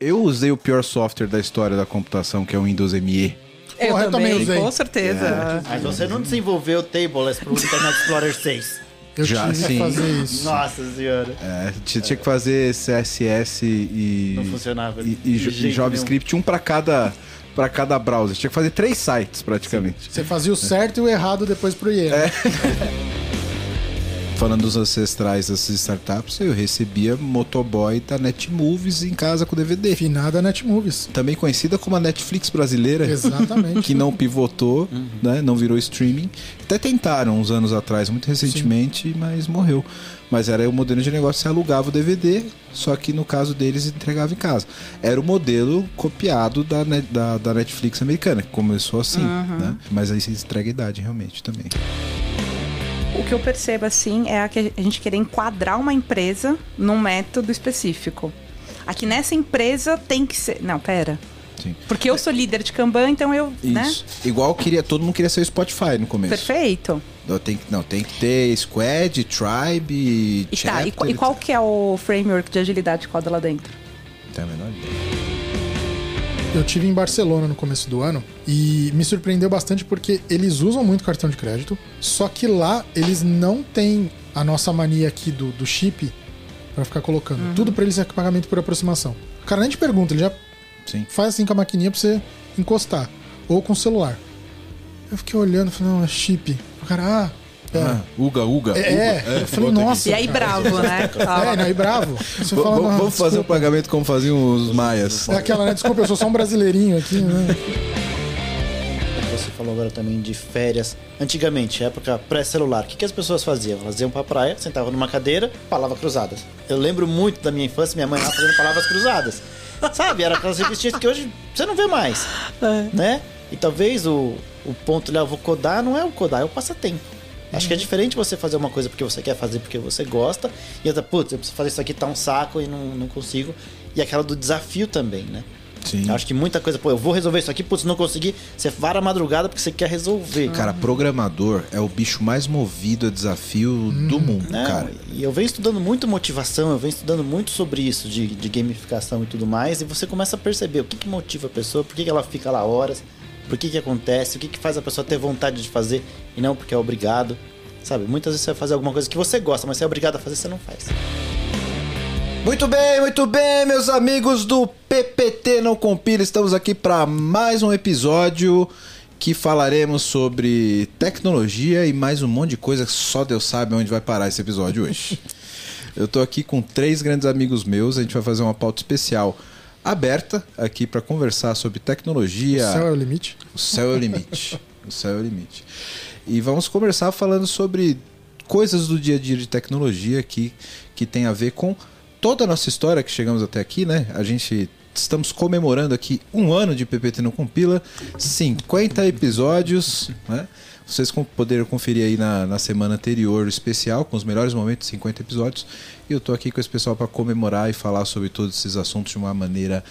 Eu usei o pior software da história da computação, que é o Windows ME. Eu Porra, eu também também, usei. com certeza. Mas você não desenvolveu Tableless pro Internet Explorer 6. Eu Já, sim. que fazer isso. Nossa senhora. É, tinha, tinha que fazer CSS e, Não funcionava e, e, e JavaScript, um para cada para cada browser. Tinha que fazer três sites praticamente. Você fazia o certo e o errado depois pro IE. É. Falando dos ancestrais dessas startups, eu recebia motoboy da Netmovies em casa com DVD. Finada Netmovies. Também conhecida como a Netflix brasileira. Exatamente. que não pivotou, né? Não virou streaming. Até tentaram uns anos atrás, muito recentemente, mas morreu. Mas era o modelo de negócio, você alugava o DVD, só que no caso deles entregava em casa. Era o modelo copiado da, da, da Netflix americana, que começou assim, né? Mas aí você entrega a idade realmente também. O que eu percebo, assim, é a, que a gente querer enquadrar uma empresa num método específico. Aqui nessa empresa tem que ser. Não, pera. Sim. Porque eu sou líder de Kanban, então eu. Né? Isso. Igual queria, todo mundo queria ser o Spotify no começo. Perfeito. Não, tem, que- não, tem que ter Squad, Tribe, E, tá, Chapter. e, qu- e qual que é o framework de agilidade que roda lá dentro? Não tem a menor ideia. Eu tive em Barcelona no começo do ano e me surpreendeu bastante porque eles usam muito cartão de crédito, só que lá eles não têm a nossa mania aqui do, do chip pra ficar colocando. Tudo pra eles é pagamento por aproximação. O cara nem te pergunta, ele já Sim. faz assim com a maquininha pra você encostar. Ou com o celular. Eu fiquei olhando e falei, não, é chip. O cara, ah, é. Ah, Uga, Uga. É, Uga. é. Eu falei, nossa. E aí, bravo, né? É, não, e bravo. Você fala, vamos fazer o pagamento como faziam os maias. É aquela, né? Desculpa, eu sou só um brasileirinho aqui, né? Você falou agora também de férias. Antigamente, época pré-celular, o que, que as pessoas faziam? Elas iam pra praia, sentavam numa cadeira, palavras cruzadas. Eu lembro muito da minha infância, minha mãe lá fazendo palavras cruzadas. Sabe? Era aquelas revistinhas que hoje você não vê mais. Né? E talvez o, o ponto ali, ah, eu vou codar, não é o codar, é o passatempo. Acho que é diferente você fazer uma coisa porque você quer fazer porque você gosta, e outra, putz, eu preciso fazer isso aqui, tá um saco e não, não consigo. E aquela do desafio também, né? Sim. Acho que muita coisa, pô, eu vou resolver isso aqui, putz, não consegui. Você vara a madrugada porque você quer resolver. Cara, programador é o bicho mais movido a desafio do mundo, Não, cara. E eu venho estudando muito motivação, eu venho estudando muito sobre isso, de, de gamificação e tudo mais, e você começa a perceber o que, que motiva a pessoa, por que, que ela fica lá horas, por que, que acontece, o que, que faz a pessoa ter vontade de fazer e não porque é obrigado. Sabe, muitas vezes você vai fazer alguma coisa que você gosta, mas você é obrigado a fazer, você não faz. Muito bem, muito bem, meus amigos do PPT Não Compila. Estamos aqui para mais um episódio que falaremos sobre tecnologia e mais um monte de coisa que só Deus sabe onde vai parar esse episódio hoje. Eu tô aqui com três grandes amigos meus, a gente vai fazer uma pauta especial aberta aqui para conversar sobre tecnologia. O céu é o limite. O céu é o limite. o céu é o limite. E vamos conversar falando sobre coisas do dia a dia de tecnologia que, que tem a ver com toda a nossa história que chegamos até aqui, né? A gente estamos comemorando aqui um ano de PPT no Compila, 50 episódios, né? Vocês poderam conferir aí na, na semana anterior o especial com os melhores momentos, 50 episódios. E eu tô aqui com esse pessoal para comemorar e falar sobre todos esses assuntos de uma maneira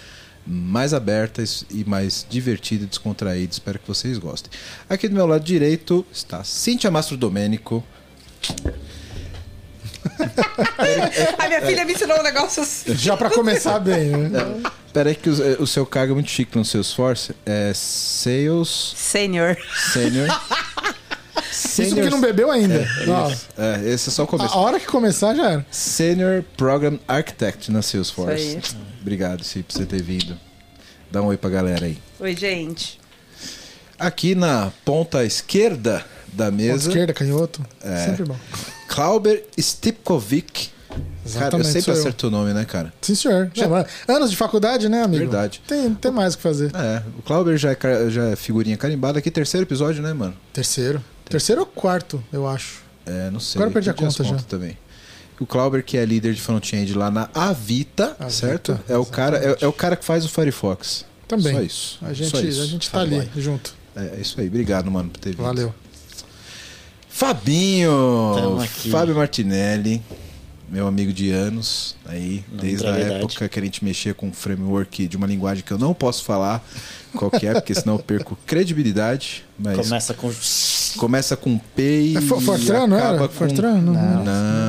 mais aberta e mais divertida e descontraída. Espero que vocês gostem. Aqui do meu lado direito está Cíntia Mastro Domênico. A minha filha me ensinou um negócio assim. Já pra começar bem, né? Pera aí que o, o seu cargo é muito chique no Salesforce. É Sales Sênior. Senior. Isso que não bebeu ainda. Ó, É, esse é só o a, começo. a hora que começar já era. Senior Program Architect na Salesforce. Isso Obrigado, Ci, por você ter vindo. Dá um oi pra galera aí. Oi, gente. Aqui na ponta esquerda da Ponta mesa, esquerda, canhoto. É. Sempre bom. Klauber Stipkovic. Cara, eu Exatamente, sempre eu. acerto o nome, né, cara? Sim, senhor. Já, anos de faculdade, né, amigo? Verdade. Tem, tem mais o que fazer. É, o Klauber já é, já é figurinha carimbada aqui, terceiro episódio, né, mano? Terceiro. Terceiro ou quarto, eu acho. É, não sei. Agora eu perdi a conta já. também. O Klauber, que é líder de front-end lá na Avita, Avita, certo? É o, cara, é, é o cara que faz o Firefox. Também. Só isso. A gente, Só isso. a gente tá ali, lá. junto. É, é isso aí. Obrigado, mano, por ter vindo. Valeu. Fabinho! Fábio Martinelli, meu amigo de anos, aí, Não, desde a época que a gente mexia com um framework de uma linguagem que eu não posso falar qual que é, porque senão eu perco credibilidade. Mas Começa com. começa com P e É For- Fortran, não acaba era? com... Fortran? Não, Não,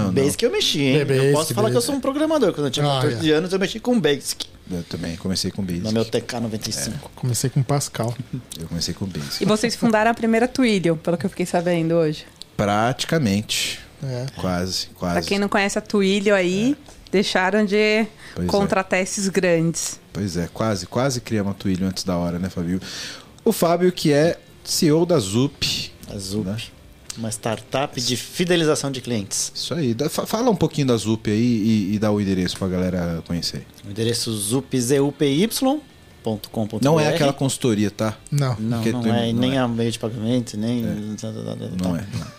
não. Basic eu mexi, hein? É, Basic, eu posso falar que eu Basic. sou um programador. Quando eu tinha Ah, 14 é. anos, eu mexi com Basic. Eu também comecei com Basic. No meu TK95. Comecei com Pascal. Eu comecei com Basic. E vocês fundaram a primeira Twilio, pelo que eu fiquei sabendo hoje. Praticamente. É. Quase, Pra quase. quem não conhece a Twilio aí, deixaram de Pois é. contratar esses grandes. Pois é, quase, quase criamos a Twilio antes da hora, né, Fabio? O Fábio, que é CEO da Zup. A Zup. Né? Uma startup de fidelização de clientes. Isso aí. Fala um pouquinho da Zup aí e, e dá o endereço pra galera conhecer. O endereço zupzupy.com.br. Não é aquela consultoria, tá? Não. Não, não é, não nem é. a meio de pagamento, nem. Não é. não.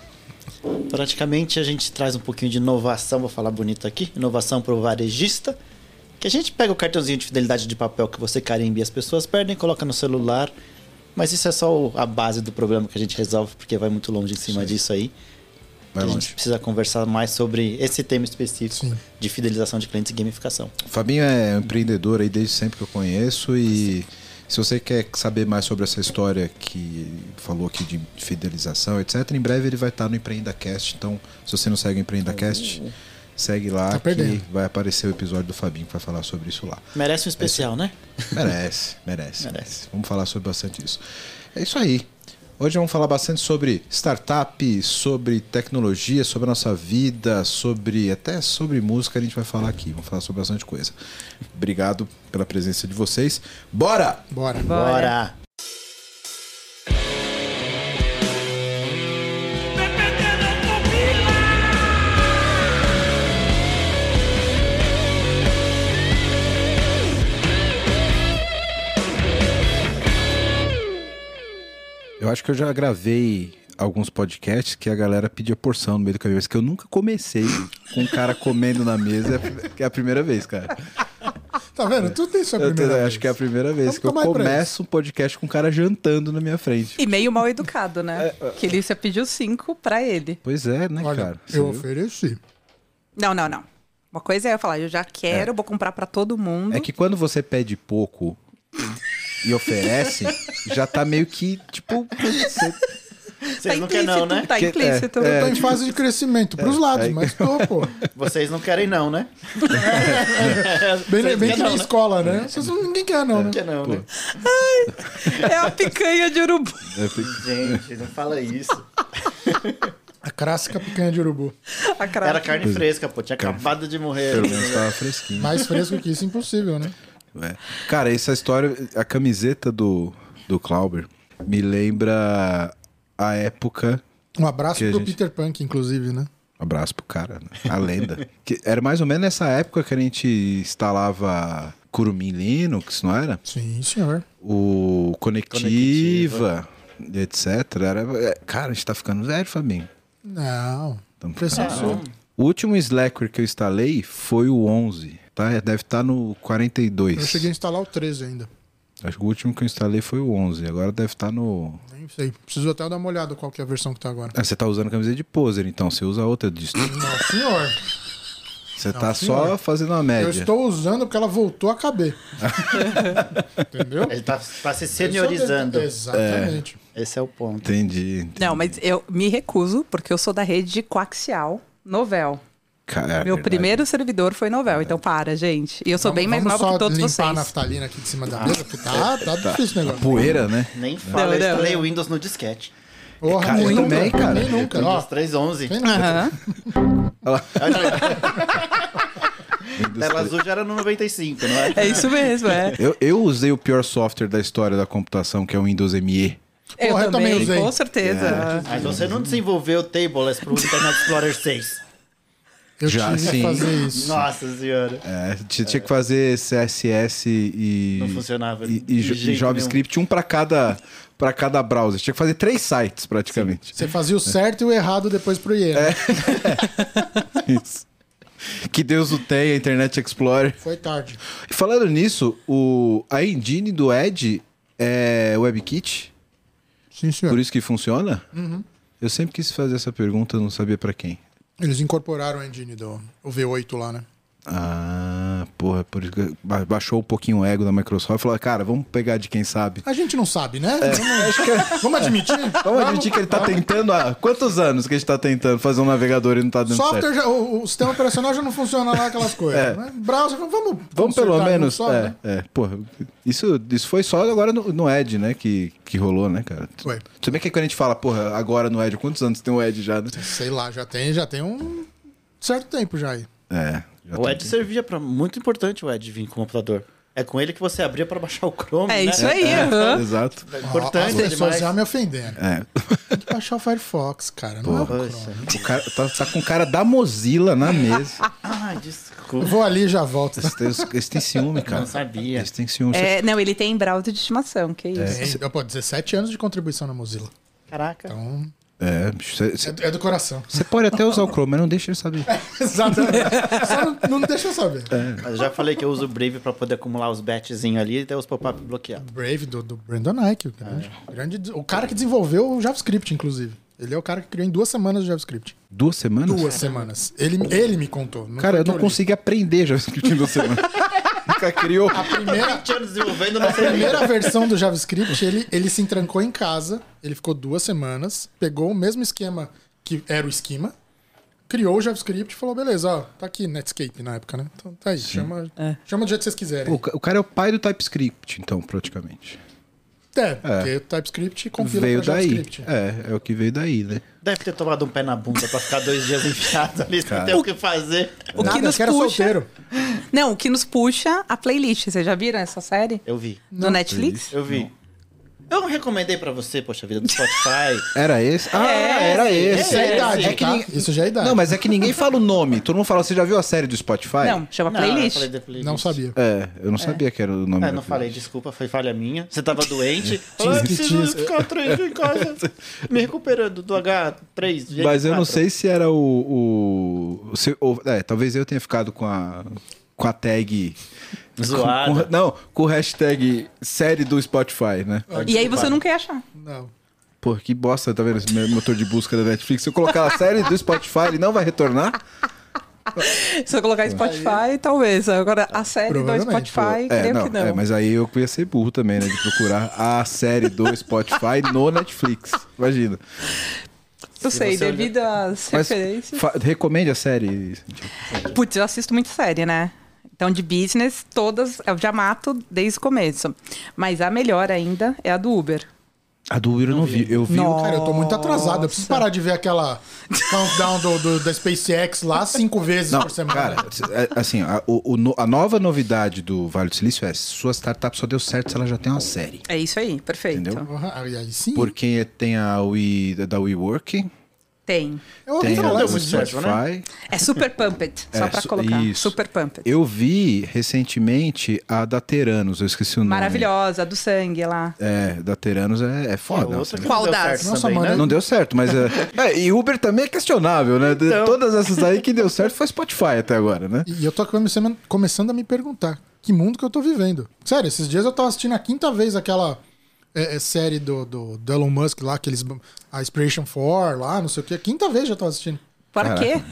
Praticamente a gente traz um pouquinho de inovação, vou falar bonito aqui, inovação para o varejista, que a gente pega o cartãozinho de fidelidade de papel que você carimba e as pessoas perdem, coloca no celular, mas isso é só a base do problema que a gente resolve, porque vai muito longe em cima disso aí. Vai a gente longe. precisa conversar mais sobre esse tema específico Sim. de fidelização de clientes e gamificação. Fabinho é empreendedor aí desde sempre que eu conheço e se você quer saber mais sobre essa história que falou aqui de fidelização, etc., em breve ele vai estar no EmpreendaCast. Então, se você não segue o EmpreendaCast, segue lá Tá que perdendo. vai aparecer o episódio do Fabinho que vai falar sobre isso lá. Merece um especial, né? Merece, merece, Merece. merece. Vamos falar sobre bastante isso. É isso aí. Hoje vamos falar bastante sobre startup, sobre tecnologia, sobre a nossa vida, sobre até sobre música a gente vai falar aqui. Vamos falar sobre bastante coisa. Obrigado pela presença de vocês. Bora! Bora. Bora. Bora! Eu acho que eu já gravei alguns podcasts que a galera pedia porção no meio do caminho, mas que eu nunca comecei com um cara comendo na mesa, que é a primeira vez, cara. Tá vendo? Tudo tem sua Eu primeira vez. acho que é a primeira vez Vamos que eu começo um podcast com um cara jantando na minha frente. E meio mal educado, né? Que ele pediu cinco pra ele. Pois é, né, Olha, cara? Você eu viu? ofereci. Não, não, não. Uma coisa é eu falar, eu já quero, vou comprar pra todo mundo. É que quando você pede pouco e oferece, já tá meio que, tipo, você- Vocês não querem não, né? Tá Que- implícito. é, Tô em fase de crescimento pros lados, aí- mas tô, pô. Vocês não querem não, né? Bem, bem que na né? escola, né? Vocês não, ninguém quer, não, né? Quer não, né? É a picanha de urubu. Gente, não fala isso. A clássica picanha de urubu. Era carne fresca, pô. Tinha acabado de morrer. pelo menos tava fresquinho. Mais fresco que isso, impossível, né? É. Cara, essa história, a camiseta do, do Clauber me lembra a época. Um abraço pro gente- Peter Punk, inclusive, né? Abraço pro cara, né? a lenda. que era mais ou menos nessa época que a gente instalava Curumim Linux, não era? Sim, senhor. O Conectiva, etc. Era, é, cara, a gente tá ficando velho, Fabinho. Não. Tamo Pressão ficando velho. O último Slackware que eu instalei foi o 11, tá? Deve estar no 42. Eu cheguei a instalar o 13 ainda. Acho que o último que eu instalei foi o 11. Agora deve estar no. Nem sei. Preciso até dar uma olhada qual que é a versão que tá agora. Ah, você tá usando camiseta de poser, então. Você usa outra disso. Não, senhor. Você tá senhor. só fazendo uma Eu média. estou usando porque ela voltou a caber. Entendeu? Ele tá, tá se seniorizando. Exatamente. Esse é o ponto. Entendi. entendi. Não, mas eu me recuso, porque eu sou da rede coaxial Novel. Cara, é Meu verdade. primeiro servidor foi Novel, então para, gente. E eu sou bem mais Vamos nova só que todos limpar vocês. a naftalina aqui de cima da mesa, porque tá, tá difícil o negócio. Poeira, né? Nem fala, Não, eu instalei o Windows no disquete. Porra, Cara, eu nunca, também, cara. Nem nunca. Windows 3.11. quem nunca? Aham. Tela azul já era no 95, não é? É isso mesmo, é. Eu, eu usei o pior software da história da computação, que é o Windows ME. Eu Porra, eu também também, usei. com certeza. Mas você não desenvolveu Tableless pro Internet Explorer 6. Eu Já, tive sim. que fazer isso. Nossa senhora. É, tinha, tinha que fazer CSS e. Não funcionava E, e jeito JavaScript, um pra cada, pra cada browser. Tinha que fazer três sites, praticamente. Você fazia o certo e o errado depois pro IE. né? Isso. Que Deus o tenha, Internet Explorer. Foi tarde. E falando nisso, o, a engine do Edge é WebKit? Sim, senhor. Por isso que funciona? Uhum. Eu sempre quis fazer essa pergunta, não sabia pra quem. Eles incorporaram a engine do o V8 lá, né? Ah, porra, por isso que ba- baixou um pouquinho o ego da Microsoft e falou, cara, vamos pegar de quem sabe. A gente não sabe, né? É. Vamos, vamos admitir? Vamos admitir que ele tá tentando há quantos anos que a gente tá tentando fazer um navegador e não tá dando Software, certo? já- o, o sistema operacional já não funciona lá, aquelas coisas. É. né? Browser, vamos Vamos pelo consertar menos. só, é, né? é, porra, isso, isso foi só agora no, no Edge, né? Que, que rolou, né, cara? Foi. Se bem que quando a gente fala, porra, agora no Edge, quantos anos tem o Edge já, né? Sei lá, já tem, já tem um certo tempo já aí. É. O Edge servia para muito importante o Edge vir com o computador. É com ele que você abria para baixar o Chrome, É né? isso aí, aham. Exato. É Ó, importante As pessoas demais. já me ofendendo. É. Tem que baixar o Firefox, cara. Não é o. Chrome. O cara tá, tá com o cara da Mozilla na mesa. Ah, Eu desculpa. vou ali e já volto. Eles têm, eles têm ciúme, cara. Não sabia. Eles têm ciúme. É, não, ele tem browser de estimação, que isso. Tem, pô, 17 anos de contribuição na Mozilla. Caraca. Então, É, bicho, é, você do- é do coração. pode até usar o Chrome, mas não deixa ele saber. Exatamente. Só não, não deixa eu saber. Mas eu já falei que eu uso o Brave para poder acumular os batchzinhos ali e ter os pop-up bloqueados. Brave do, do Brandon Nike, o grande, grande- o cara que desenvolveu o JavaScript, inclusive. Ele é o cara que criou em duas semanas o JavaScript. Duas semanas? Duas semanas. Ele, ele me contou. Cara, eu não consegui aprender JavaScript em duas semanas. Nunca criou. A primeira, 20 anos desenvolvendo, não a primeira versão do JavaScript, ele, ele se entrancou em casa, ele ficou duas semanas, pegou o mesmo esquema que era o esquema, criou o JavaScript e falou: beleza, ó, tá aqui Netscape na época, né? Então tá aí, chama, chama do jeito que vocês quiserem. Pô, o o cara é o pai do TypeScript, então, praticamente. É, porque o TypeScript compila veio daí. JavaScript. É, é o que veio daí, né? Deve ter tomado um pé na bunda pra ficar dois dias enfiado ali sem ter o que fazer. O que Nada, nos que era puxa. solteiro. Não, o que nos puxa a playlist. Vocês já viram essa série? Eu vi. No Netflix? Eu vi. Eu recomendei pra você, poxa vida, do Spotify. Era esse? Ah, É, era esse. Isso já é idade, É que tá? ninguém- Isso já é idade. Não, mas é que ninguém fala o nome. Todo mundo fala, você já viu a série do Spotify? Não, chama Não, eu playlist. falei da playlist. Não sabia. É, eu não sabia que era o nome É, da não falei, desculpa, foi falha minha. Você tava doente. Falei, Tisque, preciso tisque. ficar três em casa, me recuperando do H3. Mas eu não G4. sei se era o. o, se- ou- é, talvez eu tenha ficado com a. Com a tag. Zoada. com- não, com o hashtag série do Spotify, né? E aí você não quer achar. Não. Pô, que bosta, tá vendo esse motor de busca da Netflix? Se eu colocar a série do Spotify, ele não vai retornar? Se eu colocar Spotify, talvez. Agora, a série do. Spotify, É, creio não, que não. é, mas aí eu ia ser burro também, né? De procurar a série do Spotify no Netflix. Imagina. Não Se sei, olhar- devido às referências. fa- recomende a série. Putz, eu assisto muito série, né? Então, de business, todas eu já mato desde o começo. Mas a melhor ainda é a do Uber. A do Uber eu não vi. Eu vi. Nossa. Cara, eu tô muito atrasado. Eu preciso parar de ver aquela countdown do, do- da SpaceX lá cinco vezes Não, por semana. cara, é, assim, a, o- a nova novidade do Vale do Silício é sua startup só deu certo se ela já tem uma série. É isso aí, perfeito. Entendeu? Aí sim. Porque tem a We, da WeWork, Tem. eu ouvi tem falar deu do Spotify. né? É super pumped, só É, pra colocar. isso. Super pumped. Eu vi recentemente a da Teranos, eu esqueci o nome. Maravilhosa, do sangue lá. É, da Teranos é, é foda. É, outra que Qual não deu das? certo Nossa, também, mano, né? Não deu certo, mas. É, é, e Uber também é questionável, né? De Então. Todas essas aí que deu certo foi Spotify até agora, né? E eu tô começando, começando a me perguntar que mundo que eu tô vivendo. Sério, esses dias eu tava assistindo a quinta vez aquela é, é, série do, do, do Elon Musk lá, aqueles. A Inspiration 4 lá, não sei o que. Quinta vez já tava assistindo. Para Caraca. quê?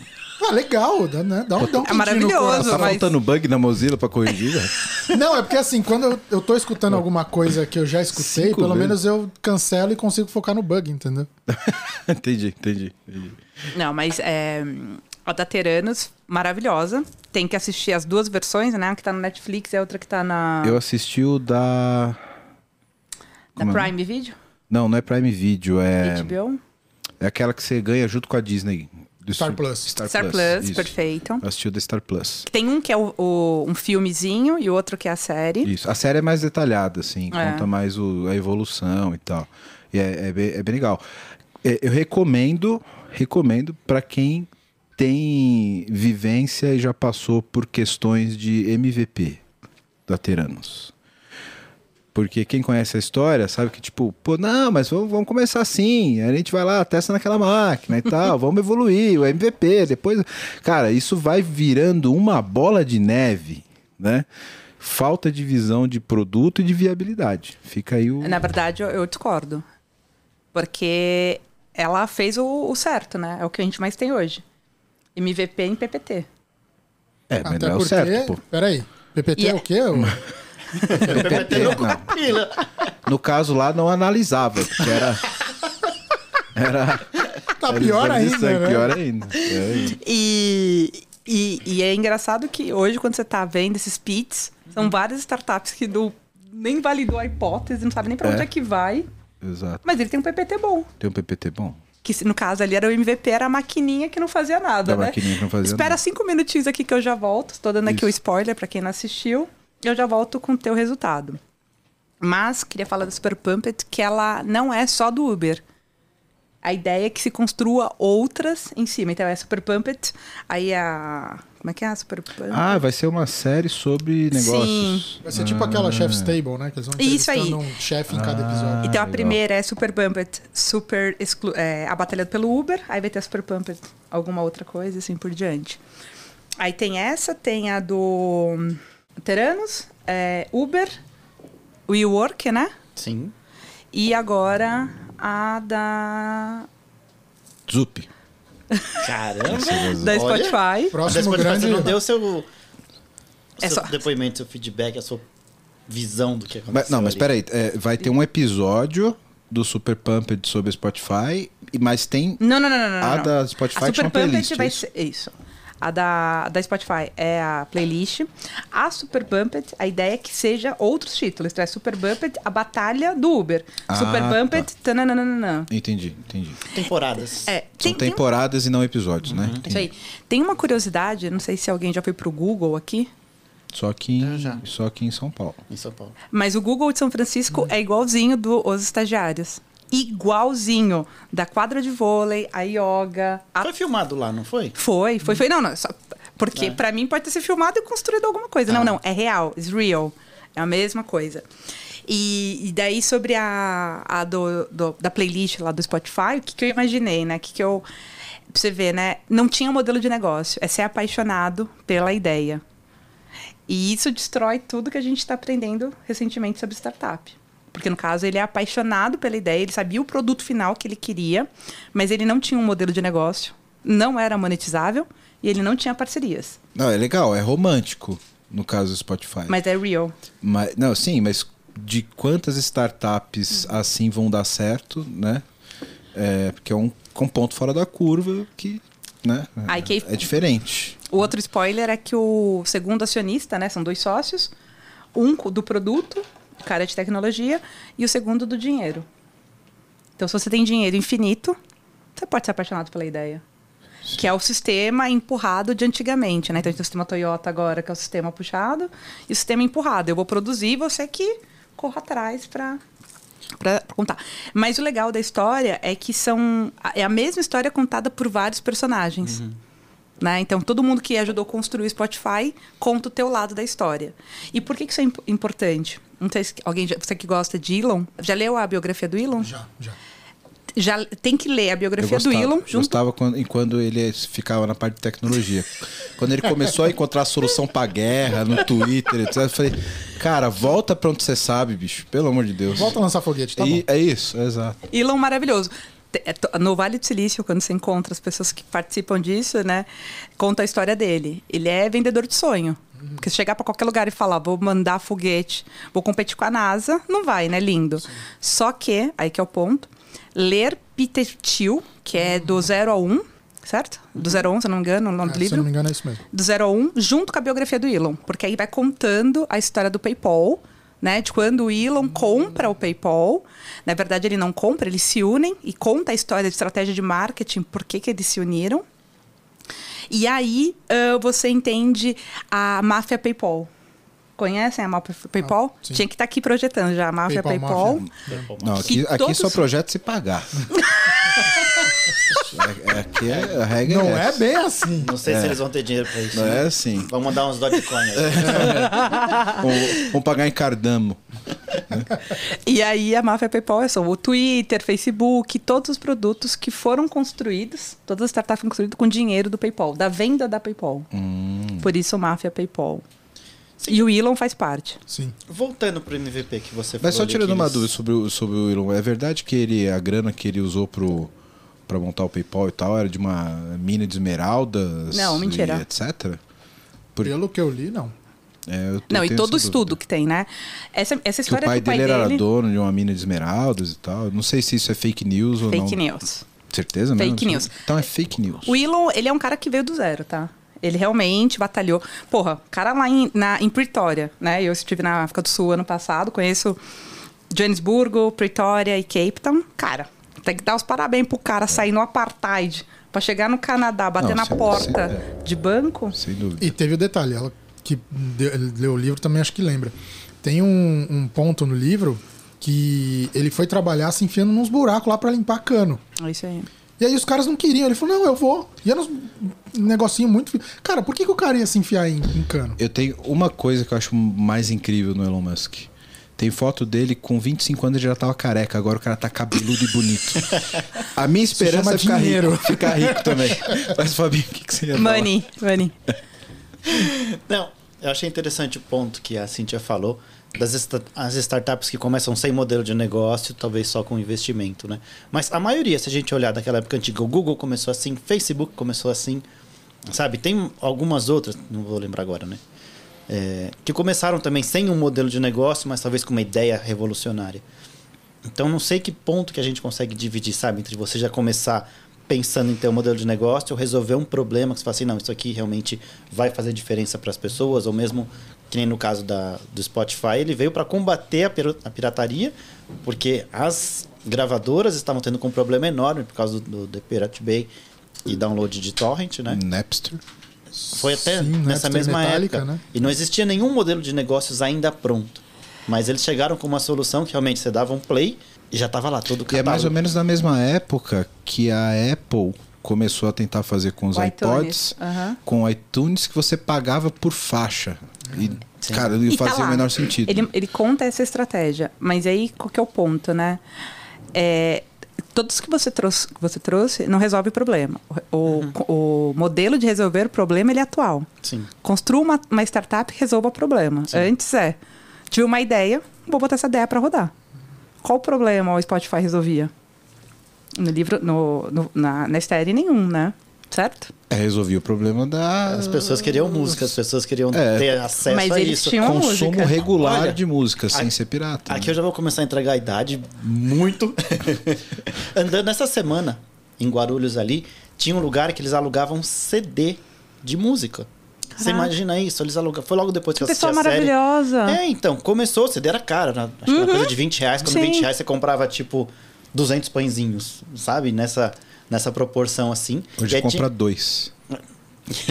Ah, legal, dá, né? dá um, dá um no maravilhoso. Tá mas- faltando bug na Mozilla pra corrigir, velho? Não, é porque assim, quando eu, eu tô escutando alguma coisa que eu já escutei, Cinco pelo vezes. menos eu cancelo e consigo focar no bug, entendeu? entendi, entendi. entendi. Não, mas é, a da Teranos, maravilhosa. Tem que assistir as duas versões, né? A que tá no Netflix e a outra que tá na Eu assisti o da. Da como é? Prime Video, Não, não é Prime Video, é. HBO. É aquela que você ganha junto com a Disney. Do Star Plus. Star, Star Plus, Plus, isso. perfeito. Eu assisti o da Star Plus. Tem um que é o, o- um filmezinho e o outro que é a série. Isso. A série é mais detalhada, assim, É. conta mais o- a evolução e tal. E é, é bem, é bem legal. É, eu recomendo, recomendo para quem tem vivência e já passou por questões de MVP da Teranos. Porque quem conhece a história sabe que, tipo, pô, não, mas vamos, vamos começar assim. A gente vai lá, testa naquela máquina e tal, vamos evoluir, o MVP, depois. Cara, isso vai virando uma bola de neve, né? Falta de visão de produto e de viabilidade. Fica aí o. Na verdade, eu, eu discordo. Porque ela fez o, o certo, né? É o que a gente mais tem hoje. MVP em PPT. É, mas Até não é o certo, pô. Peraí. PPT E é é- o quê? O- PPT, não. No caso lá, não analisava, porque era. Era. Tá era pior ainda, sangue, né? Pior ainda. E, e, e é engraçado que hoje, quando você tá vendo esses pits, são várias startups que do, nem validou a hipótese, não sabe nem pra É. onde é que vai, Exato. mas ele tem um PPT bom. Tem um PPT bom. Que no caso ali era o MVP, era a maquininha que não fazia nada, Da né? maquininha que não fazia Espera nada. cinco minutinhos aqui que eu já volto. Estou dando aqui o Isso. spoiler pra quem não assistiu. Eu já volto com o teu resultado. Mas queria falar da Super Pumped, que ela não é só do Uber. A ideia é que se construa outras em cima. Então é a Super Pumped, aí a... Como é que é a Super Pumped? Ah, vai ser uma série sobre negócios. Vai ser tipo aquela Chef's Table, né? Que eles vão Isso aí. um chefe em cada episódio. Então a legal. primeira é Super Pumped, super exclu é, abatalhado pelo Uber. Aí vai ter a Super Pumped, alguma outra coisa, assim por diante. Aí tem essa, tem a do Teranos, é, Uber, WeWork, né? Sim. E agora a da, Zup. Caramba. da Olha. Spotify. Próximo Depois grande. você não deu o seu, É seu só- depoimento, seu feedback, a sua visão do que aconteceu. Mas- não, mas ali. peraí. é, vai ter um episódio do Super Pumped sobre Spotify, e- mas tem Não, não, não, não, não. A não. da Spotify a Super Pumped playlist, vai isso? ser isso. A da, da Spotify é a playlist. A Super Bumped, a ideia é que seja outros títulos. Então é Super Bumped, a batalha do Uber. Ah, Super Bumped, tananana. Entendi, entendi. Temporadas. É, São tem, tem, temporadas e não episódios, né? Entendi. isso aí. Tem uma curiosidade, não sei se alguém já foi pro Google aqui, Só que em, só aqui em São Paulo. Em São Paulo. mas o Google de São Francisco é igualzinho dos Estagiários. Igualzinho. Da quadra de vôlei, a yoga, a Foi filmado lá, não foi? Foi, foi, foi. Não, não. Só, porque pra mim pode ter sido filmado e construído alguma coisa. Não, não. É real. It's real. É a mesma coisa. E, e daí, sobre a, a do, do- da playlist lá do Spotify, o que, que eu imaginei, né? O que, que eu. Pra você ver, né? Não tinha modelo de negócio. É ser apaixonado pela ideia. E isso destrói tudo que a gente está aprendendo recentemente sobre startup. Porque, no caso, ele é apaixonado pela ideia, ele sabia o produto final que ele queria, mas ele não tinha um modelo de negócio, não era monetizável e ele não tinha parcerias. Não, é legal, é romântico no caso do Spotify. Mas é real. Mas- não, sim, mas de quantas startups assim vão dar certo, né? É, porque é um, um ponto fora da curva que, né? Aí que- É diferente. O outro spoiler é que o segundo acionista, né, são dois sócios, um do produto, cara de tecnologia, e o segundo do dinheiro. Então, se você tem dinheiro infinito, você pode ser apaixonado pela ideia. Que é o sistema empurrado de antigamente, né? Então, a gente tem o sistema Toyota agora, que é o sistema puxado, e o sistema empurrado. Eu vou produzir, você que corra atrás para para contar. Mas o legal da história é que são é a mesma história contada por vários personagens. Né? Então, todo mundo que ajudou a construir o Spotify conta o teu lado da história. E por que, que isso é imp- importante? Não sei se alguém, já- você que gosta de Elon, já leu a biografia do Elon? Já, já. Já tem que ler a Eu biografia do gostava, Elon junto gostava quando, quando ele ficava na parte de tecnologia. quando ele começou a encontrar a solução pra guerra no Twitter, etc, eu falei, cara, volta pra onde você sabe, bicho. Pelo amor de Deus. Volta a lançar foguete, tá E- bom. é isso, é exato. Elon maravilhoso. É No Vale do Silício, quando você encontra as pessoas que participam disso, né? Conta a história dele. Ele é vendedor de sonho. Porque se chegar para qualquer lugar e falar, vou mandar foguete, vou competir com a NASA, não vai, né? Lindo. Só que, aí que é o ponto, ler Peter Thiel, que é do 0 a 1, certo? Do 0 a 1, se eu não me engano, o nome É, do se eu livro não me engano, é isso mesmo. do 0 a 1, junto com a biografia do Elon. Porque aí vai contando a história do PayPal, né? De quando o Elon compra o PayPal. Na verdade, ele não compra, eles se unem e conta a história de estratégia de marketing, por que, que eles se uniram. E aí ah, você entende a máfia PayPal. Conhecem a máfia PayPal? sim. Tinha que estar aqui projetando já a máfia PayPal, PayPal. máfia. Não, aqui, aqui todos- só projeto se pagar. É- é- aqui é, a regra Não é é bem assim. Não sei se eles vão ter dinheiro pra isso. Não né? é assim. Vamos mandar uns Dogecoin. Vamos, vamos pagar em cardamo. E aí a máfia PayPal é só o Twitter, Facebook, todos os produtos que foram construídos, todas as startups foram construídas com dinheiro do PayPal, da venda da PayPal. Por isso máfia PayPal. E o Elon faz parte. Sim. Voltando pro MVP que você falou. Mas só tirando uma eles- dúvida sobre o, sobre o Elon, é verdade que ele, a grana que ele usou pro, pra montar o PayPal e tal era de uma mina de esmeraldas? Não, mentira. E etc? Por- Pelo que eu li, não. É, eu Não, e todo estudo dúvida. que tem, né? Essa, essa Que o história pai do pai dele, era dele... dono de uma mina de esmeraldas e tal. Não sei se isso é fake news ou não. Fake news. Certeza mesmo? Fake news. Então é fake news. O Elon, ele é um cara que veio do zero, tá? Ele realmente batalhou. Porra, o cara lá em, na, em Pretória, né? Eu estive na África do Sul ano passado, conheço Johannesburgo, Pretória e Cape Town. Cara, tem que dar os parabéns pro cara sair no apartheid pra chegar no Canadá, bater Não, na sem- porta sem- de banco. Sem dúvida. E teve o detalhe, ela que leu o livro também acho que lembra. Tem um, um ponto no livro que ele foi trabalhar se enfiando nos buracos lá pra limpar cano. É isso aí. E aí os caras não queriam. Ele falou, não, eu vou. E era um negocinho muito... Cara, por que, que o cara ia se enfiar em, em cano? Eu tenho uma coisa que eu acho mais incrível no Elon Musk. Tem foto dele com 25 anos ele já tava careca, agora o cara tá cabeludo e bonito. A minha esperança é ficar dinheiro. rico, ficar rico também. Mas Fabinho, o que, que você ia falar? Money, money. Não, eu achei interessante o ponto que a Cintia falou das as startups que começam sem modelo de negócio, talvez só com investimento, né? Mas a maioria, se a gente olhar daquela época antiga, o Google começou assim, Facebook começou assim, sabe? Tem algumas outras, não vou lembrar agora, né? É, que começaram também sem um modelo de negócio, mas talvez com uma ideia revolucionária. Então não sei que ponto que a gente consegue dividir, sabe? Entre você já começar pensando em ter um modelo de negócio resolver um problema que você fala assim, não, isso aqui realmente vai fazer diferença para as pessoas, ou mesmo que nem no caso da, do Spotify, ele veio para combater a, a pirataria, porque as gravadoras estavam tendo um problema enorme por causa do, do The Pirate Bay e download de torrent, né? Napster. Foi até Sim, nessa Napster mesma Metallica, época. né? E não existia nenhum modelo de negócios ainda pronto. Mas eles chegaram com uma solução que realmente você dava um play já estava lá todo o E é catálogo. mais ou menos na mesma época que a Apple começou a tentar fazer com os O iPods, iTunes, aham. com o iTunes que você pagava por faixa. E, Sim. cara, não tá fazia o lá. menor sentido. Ele, ele conta essa estratégia, mas aí qual que é o ponto, né? É, todos que você trouxe, que você trouxe não resolve o problema. O, o modelo de resolver o problema ele é atual. Sim. Construa uma, uma startup que resolva o problema. Antes é, tive uma ideia, vou botar essa ideia para rodar. Qual o problema o Spotify resolvia? No livro, no, no- na, na série nenhum, né? Certo? É, resolvia o problema da As pessoas queriam música, as pessoas queriam É. ter acesso Mas a eles isso. tinham consumo música. regular Olha, de música, sem aqui- ser pirata. Aqui né? eu já vou começar a entregar a idade muito. Andando essa semana em Guarulhos ali, tinha um lugar que eles alugavam CD de música. Você Caraca. imagina isso? Eles alugam. Foi logo depois que, Que eu assisti a série. maravilhosa. É, então, começou, o CD era caro, né? acho que era coisa de 20 reais. Quando Sim. 20 reais você comprava, tipo, 200 pãezinhos, sabe? Nessa, nessa proporção assim. Hoje E aí compra tinha- dois.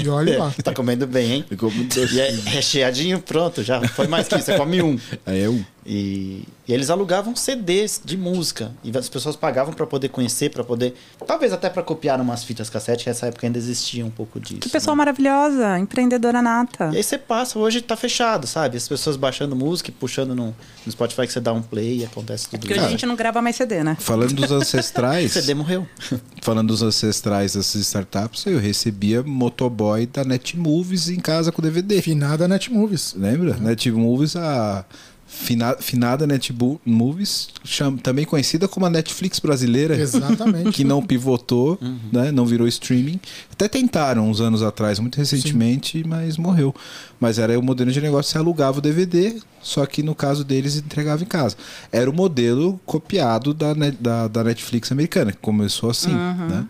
E olha lá. Tá comendo bem, hein? Eu compro dois. E é recheadinho, pronto, já foi mais que isso, você come um. Aí é um. E, e eles alugavam CDs de música. E as pessoas pagavam pra poder conhecer, pra poder. Talvez até pra copiar umas fitas cassete, que nessa época ainda existia um pouco disso. Que pessoa né? maravilhosa, empreendedora nata. E aí você passa, hoje tá fechado, sabe? As pessoas baixando música e puxando no, no Spotify que você dá um play e acontece tudo Porque hoje isso. a gente não grava mais CD, né? Falando dos ancestrais, CD morreu. falando dos ancestrais dessas startups, eu recebia motoboy da Netmovies em casa com DVD. Finada Netmovies. Lembra? Netmovies, a fina- finada Netmovies, cham- também conhecida como a Netflix brasileira. Exatamente. que não pivotou, né? Não virou streaming. Até tentaram uns anos atrás, muito recentemente, mas morreu. Mas era o modelo de negócio, você alugava o DVD, só que no caso deles entregava em casa. Era o modelo copiado da, da, da Netflix americana, que começou assim, né?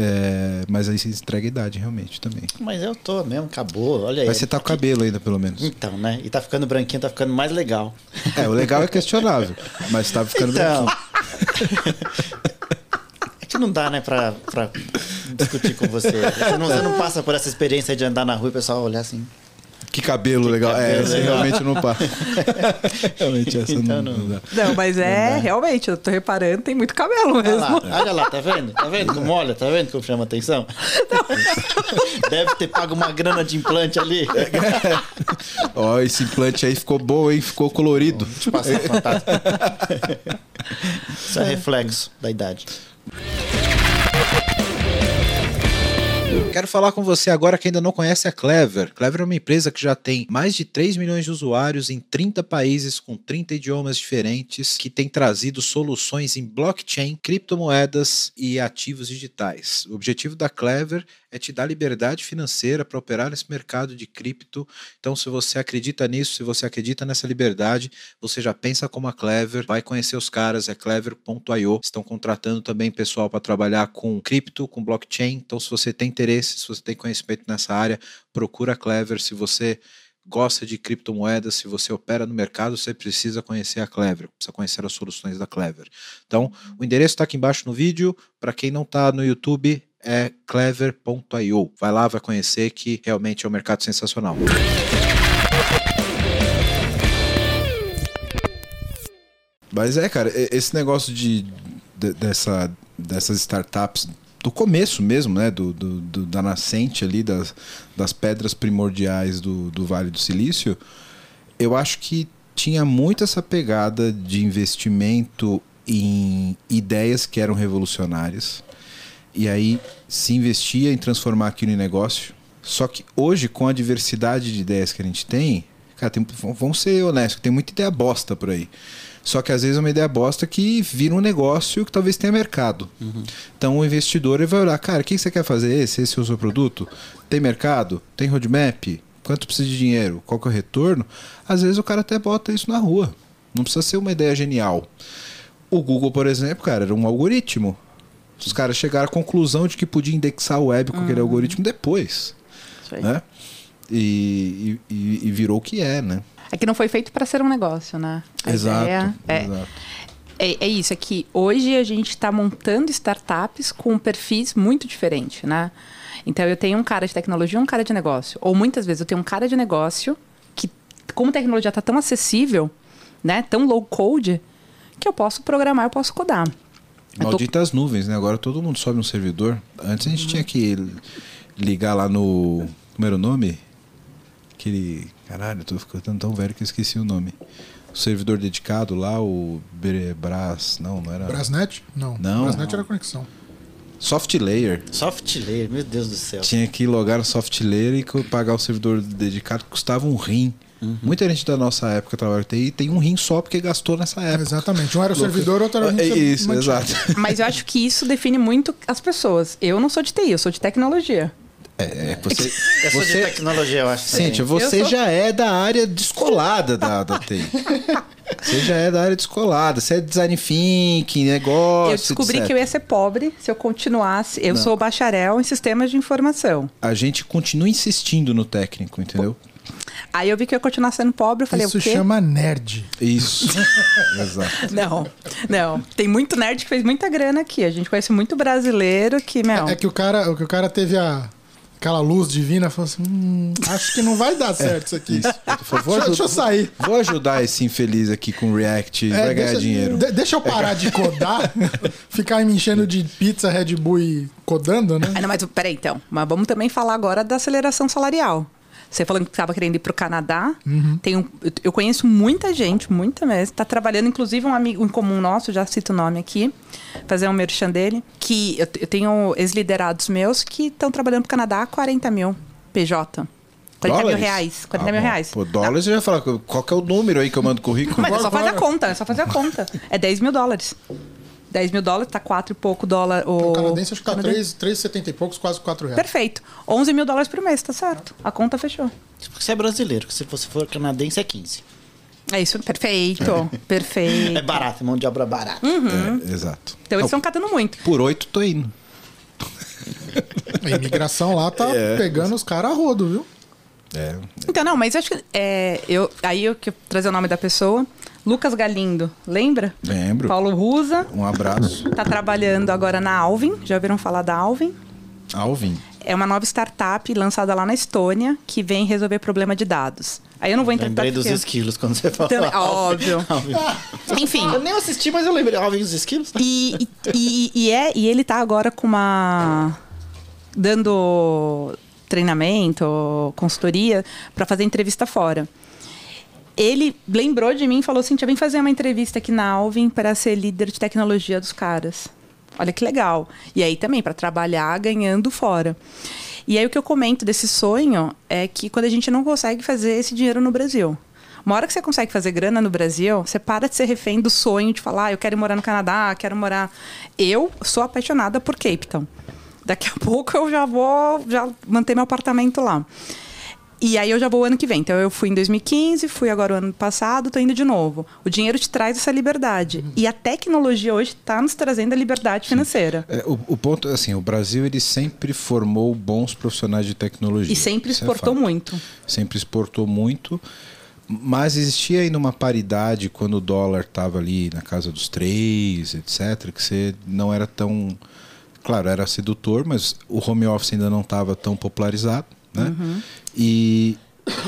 É, mas aí você entrega a idade realmente também. Mas eu tô mesmo, acabou. Olha aí. Mas você tá com cabelo ainda, pelo menos. Então, né? E tá ficando branquinho, tá ficando mais legal. É, o legal é questionável, mas tá ficando Então. branquinho. É que não dá, né, pra, pra discutir com você. Você não, você não passa por essa experiência de andar na rua e o pessoal olhar assim. Que cabelo legal. é, cabelo essa legal. realmente não passa. realmente essa Então não, não. não dá. Não, mas é, realmente, eu tô reparando, tem muito cabelo Olha lá, mesmo. olha lá, tá vendo? Tá vendo como olha? Tá vendo como chama atenção? Deve ter pago uma grana de implante ali. Ó, esse implante aí ficou bom, hein? Ficou colorido. Eu passar. Isso é reflexo da idade. Quero falar com você agora que ainda não conhece a Clever. Clever é uma empresa que já tem mais de 3 milhões de usuários em 30 países com 30 idiomas diferentes, que tem trazido soluções em blockchain, criptomoedas e ativos digitais. O objetivo da Clever é te dar liberdade financeira para operar nesse mercado de cripto. Então, se você acredita nisso, se você acredita nessa liberdade, você já pensa como a Clever, vai conhecer os caras, é clever.io. Estão contratando também pessoal para trabalhar com cripto, com blockchain. Então, se você tem interesse, se você tem conhecimento nessa área, procura a Clever. Se você gosta de criptomoedas, se você opera no mercado, você precisa conhecer a Clever, precisa conhecer as soluções da Clever. Então, o endereço está aqui embaixo no vídeo. Para quem não está no YouTube, é clever.io. Vai lá, vai conhecer que realmente é um mercado sensacional. Mas é, cara, esse negócio de, de dessa, dessas startups do começo mesmo, né? Do, do, do, da nascente ali, das, das pedras primordiais do, do Vale do Silício, eu acho que tinha muito essa pegada de investimento em ideias que eram revolucionárias. E aí se investia em transformar aquilo em negócio. Só que hoje, com a diversidade de ideias que a gente tem, cara, tem, vamos ser honestos, tem muita ideia bosta por aí. Só que às vezes é uma ideia bosta que vira um negócio que talvez tenha mercado. Uhum. Então o investidor vai olhar, cara, o que você quer fazer? Esse, esse é o seu produto? Tem mercado? Tem roadmap? Quanto precisa de dinheiro? Qual que é o retorno? Às vezes o cara até bota isso na rua. Não precisa ser uma ideia genial. O Google, por exemplo, cara, era um algoritmo. Os caras chegaram à conclusão de que podia indexar a web com uhum. aquele algoritmo depois. Né? E, e, e virou o que é, né? É que não foi feito para ser um negócio, né? A exato, é, exato. É, é isso, é que hoje a gente está montando startups com perfis muito diferentes, né? Então eu tenho um cara de tecnologia e um cara de negócio. Ou muitas vezes eu tenho um cara de negócio que, como a tecnologia está tão acessível, né? Tão low code, que eu posso programar, eu posso codar. Malditas tô... nuvens, né? Agora todo mundo sobe um servidor. Antes a gente uhum. tinha que ligar lá no. Como era o nome? Aquele Caralho, eu tô ficando tão velho que eu esqueci o nome. O servidor dedicado lá, o Bras. Não, não era. Brasnet? Não. Não. Brasnet era conexão. Soft Layer. Soft Layer, meu Deus do céu. Tinha que logar no Soft Layer e pagar o servidor dedicado, que custava um rim. Uhum. Muita gente da nossa época trabalha TI tem um rim só porque gastou nessa época. Exatamente. Um era o servidor, outro era o rim. É isso, exato. Mas eu acho que isso define muito as pessoas. Eu não sou de TI, eu sou de tecnologia. É, é você, eu sou você, de tecnologia, eu acho. Cíntia, você sou... já é da área descolada da, da TI. Você já é da área descolada. Você é design thinking, negócio. Eu descobri etc. que eu ia ser pobre se eu continuasse. Eu Não. sou bacharel em sistemas de informação. A gente continua insistindo no técnico, entendeu? Aí eu vi que eu ia continuar sendo pobre, eu falei, Isso chama nerd. Isso. Exato. Não, não. Tem muito nerd que fez muita grana aqui. A gente conhece muito brasileiro que, meu... É, é que o cara, que o cara teve a aquela luz divina, falou assim: hum, acho que não vai dar certo isso aqui. Isso. Vou deixa, deixa, eu sair. Vou ajudar esse infeliz aqui com React, é, vai ganhar deixa, dinheiro. De, deixa eu parar de codar, ficar me enchendo de pizza Red Bull e codando, né? Ah, não, mas peraí, então. Mas vamos também falar agora da aceleração salarial. Você falando que estava querendo ir para o Canadá. Uhum. Tem um, eu conheço muita gente, muita mesmo. Está trabalhando, inclusive, um amigo em comum nosso, já cito o nome aqui, fazer um merchan dele. Que eu, eu tenho ex-liderados meus que estão trabalhando para o Canadá 40 mil PJ. 40 dólares? mil reais. 40 ah, mil reais. Pô, dólares eu já falo, qual que é o número aí que eu mando currículo? Mas é só fazer a conta, é só fazer a conta. É 10 mil dólares. 10 mil dólares, tá 4 e pouco dólar. O, o canadense acho que tá 3,70 e poucos, quase 4 reais. Perfeito. 11 mil dólares por mês, tá certo. A conta fechou. Você é brasileiro, se você for canadense é 15. É isso, perfeito. perfeito. É barato, mão de obra barata. Uhum. É, exato. Então eles estão catando muito. Por 8 tô indo. A imigração lá tá é. pegando os caras a rodo, viu? É. Então, não, mas acho que. É, eu, aí eu que trazer o nome da pessoa. Lucas Galindo, lembra? Lembro. Paulo Rusa. Um abraço. Tá trabalhando agora na Alvin. Já ouviram falar da Alvin? Alvin. É uma nova startup lançada lá na Estônia que vem resolver problema de dados. Aí eu não vou entrar Lembrei dos esquilos quando você falou. Também, óbvio. Enfim. Eu nem assisti, mas eu lembrei. Alvin dos esquilos. E, e, e, e, é, e ele tá agora com uma. dando treinamento, consultoria, para fazer entrevista fora ele lembrou de mim e falou assim: vem fazer uma entrevista aqui na Alvin para ser líder de tecnologia dos caras. Olha que legal. E aí também, para trabalhar ganhando fora. E aí o que eu comento desse sonho é que quando a gente não consegue fazer esse dinheiro no Brasil. Uma hora que você consegue fazer grana no Brasil, você para de ser refém do sonho de falar, ah, eu quero morar no Canadá, quero morar. Eu sou apaixonada por Cape Town. Daqui a pouco eu já vou já manter meu apartamento lá. E aí eu já vou o ano que vem. Então eu fui em 2015, fui agora o ano passado, tô indo de novo. O dinheiro te traz essa liberdade. Uhum. E a tecnologia hoje está nos trazendo a liberdade financeira. É, o, o, ponto, assim, o Brasil ele sempre formou bons profissionais de tecnologia. E sempre Isso é exportou é muito. Sempre exportou muito. Mas existia ainda uma paridade quando o dólar estava ali na casa dos três, etc., que você não era tão. Claro, era sedutor, mas o home office ainda não estava tão popularizado. Né? Uhum. E,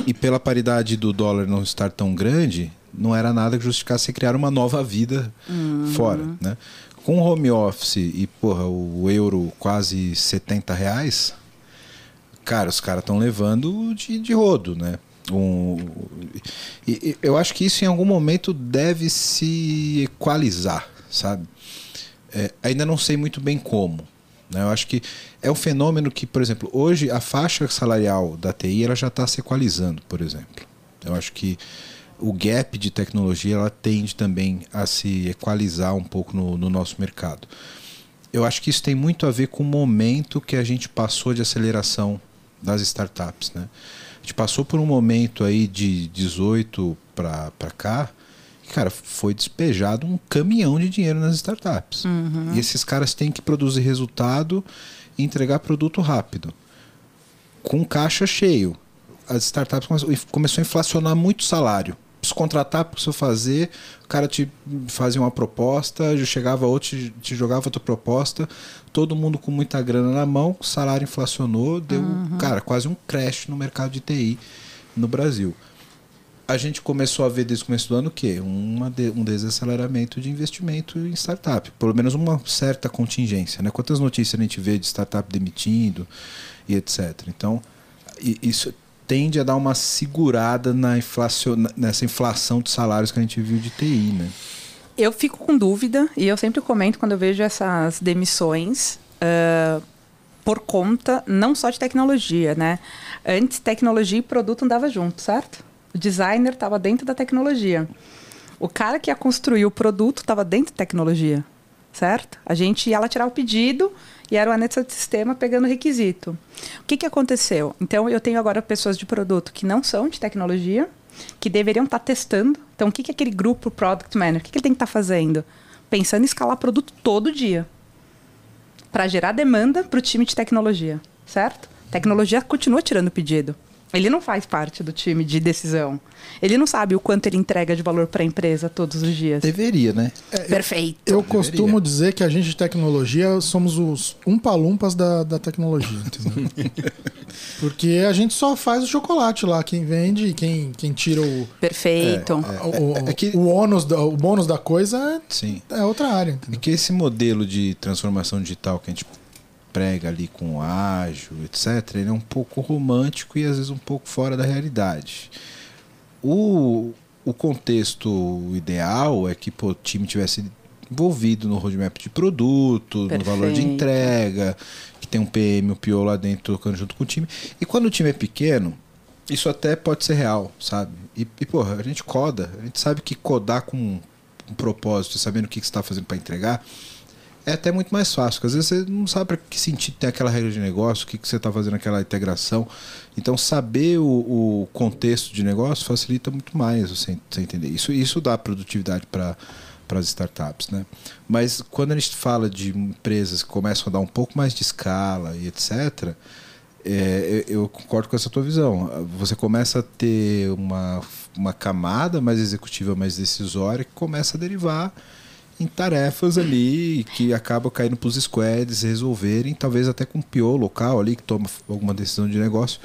e pela paridade do dólar não estar tão grande, não era nada que justificasse criar uma nova vida uhum. fora. Né? Com home office e porra, o euro quase 70 reais, cara, os caras estão levando de, de rodo, né? Um, e, eu acho que isso em algum momento deve se equalizar, sabe? É, ainda não sei muito bem como. Né? Eu acho que é um fenômeno que, por exemplo, hoje a faixa salarial da TI ela já está se equalizando, por exemplo. Eu acho que o gap de tecnologia ela tende também a se equalizar um pouco no, no nosso mercado. Eu acho que isso tem muito a ver com o momento que a gente passou de aceleração das startups. Né? A gente passou por um momento aí de 18 para cá, cara, foi despejado um caminhão de dinheiro nas startups. Uhum. E esses caras têm que produzir resultado e entregar produto rápido. Com caixa cheio. As startups começou a inflacionar muito salário. Se contratar para você fazer, o cara te fazia uma proposta, chegava outro, te, te jogava outra proposta, todo mundo com muita grana na mão, o salário inflacionou, deu, uhum. cara, quase um crash no mercado de TI no Brasil a gente começou a ver desde o começo do ano o quê? Uma de, um desaceleramento de investimento em startup. Pelo menos uma certa contingência. Né? Quantas notícias a gente vê de startup demitindo e etc. Então, isso tende a dar uma segurada na inflacion, nessa inflação de salários que a gente viu de TI. Né? Eu fico com dúvida, e eu sempre comento quando eu vejo essas demissões. Uh, por conta não só de tecnologia, né? Antes, tecnologia e produto andava junto, certo? O designer estava dentro da tecnologia. O cara que ia construir o produto estava dentro da tecnologia, certo? A gente ia lá tirar o pedido e era o anexo de sistema pegando requisito. O que, que aconteceu? Então, eu tenho agora pessoas de produto que não são de tecnologia, que deveriam estar tá testando. Então, o que, que aquele grupo Product Manager, o que, que ele tem que estar tá fazendo? Pensando em escalar produto todo dia. Para gerar demanda para o time de tecnologia, certo? Tecnologia continua tirando pedido. Ele não faz parte do time de decisão. Ele não sabe o quanto ele entrega de valor para a empresa todos os dias. Deveria, né? É, Perfeito. Eu, eu costumo dizer que a gente de tecnologia somos os umpalumpas da, da tecnologia. Porque a gente só faz o chocolate lá. Quem vende, quem, quem tira o. Perfeito. É, é, o, é que... o, ônus da, o bônus da coisa Sim. é outra área. Entendeu? É que esse modelo de transformação digital que a gente prega ali com ágil, etc., ele é um pouco romântico e às vezes um pouco fora da realidade. O, o contexto ideal é que pô, o time tivesse envolvido no roadmap de produto, Perfeito. no valor de entrega, que tem um PM, um PO lá dentro tocando junto com o time. E quando o time é pequeno, isso até pode ser real, sabe? E, e porra, a gente coda, a gente sabe que codar com um propósito, sabendo o que, que você está fazendo para entregar, é até muito mais fácil, porque às vezes você não sabe para que sentido tem aquela regra de negócio, o que, que você está fazendo aquela integração. Então, saber o, o, contexto de negócio facilita muito mais você, você entender. Isso, isso dá produtividade para para as startups, né? Mas quando a gente fala de empresas que começam a dar um pouco mais de escala e etc., é, eu concordo com essa tua visão. Você começa a ter uma, uma camada mais executiva, mais decisória, que começa a derivar em tarefas ali que acabam caindo para os squads resolverem, talvez até com o PO local ali que toma alguma decisão de negócio,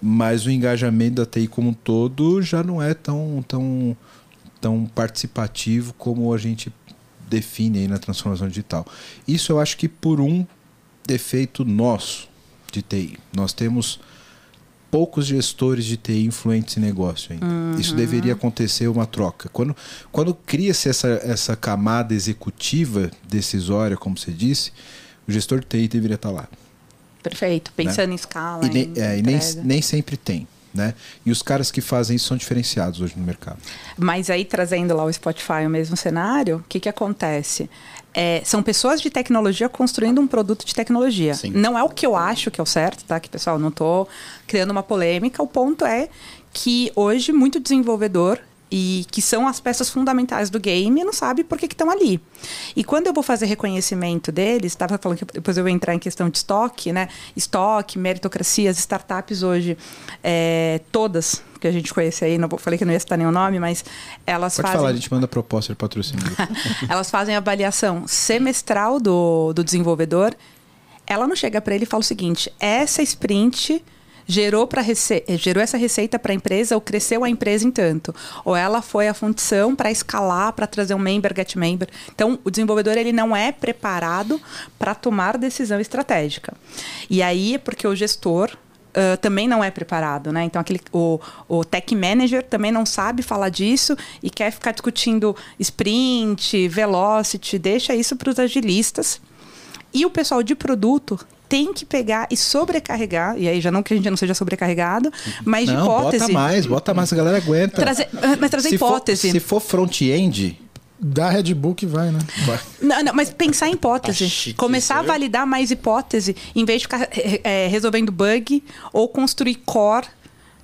mas o engajamento da TI como um todo já não é tão, tão, tão participativo como a gente define aí na transformação digital. Isso eu acho que por um defeito nosso de TI. Nós temos poucos gestores de TI influentes em negócio ainda. Uhum. Isso deveria acontecer uma troca. Quando, quando cria-se essa, essa camada executiva decisória, como você disse, o gestor de TI deveria estar lá. Perfeito. Pensando né? em escala. E, nem, é, e nem, nem sempre tem. Né? E os caras que fazem isso são diferenciados hoje no mercado. Mas aí, trazendo lá o Spotify, o mesmo cenário, o que, que acontece? É, são pessoas de tecnologia construindo um produto de tecnologia. Sim. Não é o que eu acho que é o certo, tá? Que, pessoal, não estou criando uma polêmica. O ponto é que hoje muito desenvolvedor e que são as peças fundamentais do game não sabe por que estão ali. E quando eu vou fazer reconhecimento deles, estava falando que depois eu vou entrar em questão de estoque, né? Estoque, meritocracia, as startups hoje, é, todas que a gente conhece aí, não falei que não ia citar nenhum nome, mas elas Pode fazem. falar, a gente manda proposta de patrocínio. elas fazem avaliação semestral do, do desenvolvedor. Ela não chega para ele e fala o seguinte: essa sprint gerou, rece... gerou essa receita para a empresa ou cresceu a empresa em tanto. Ou ela foi a função para escalar, para trazer um member, get member. Então, o desenvolvedor ele não é preparado para tomar decisão estratégica. E aí, é porque o gestor Uh, também não é preparado, né? Então aquele, o, o tech manager também não sabe falar disso e quer ficar discutindo sprint, velocity, deixa isso para os agilistas. E o pessoal de produto tem que pegar e sobrecarregar, e aí já não que a gente não seja sobrecarregado, mas de não, hipótese. bota mais, bota mais, a galera aguenta. Trazer, mas trazer se hipótese. For, se for front-end, Da Red Bull que vai, né? Não, não, mas pensar em hipótese. Começar isso a é- validar mais hipótese, em vez de ficar é, resolvendo bug ou construir core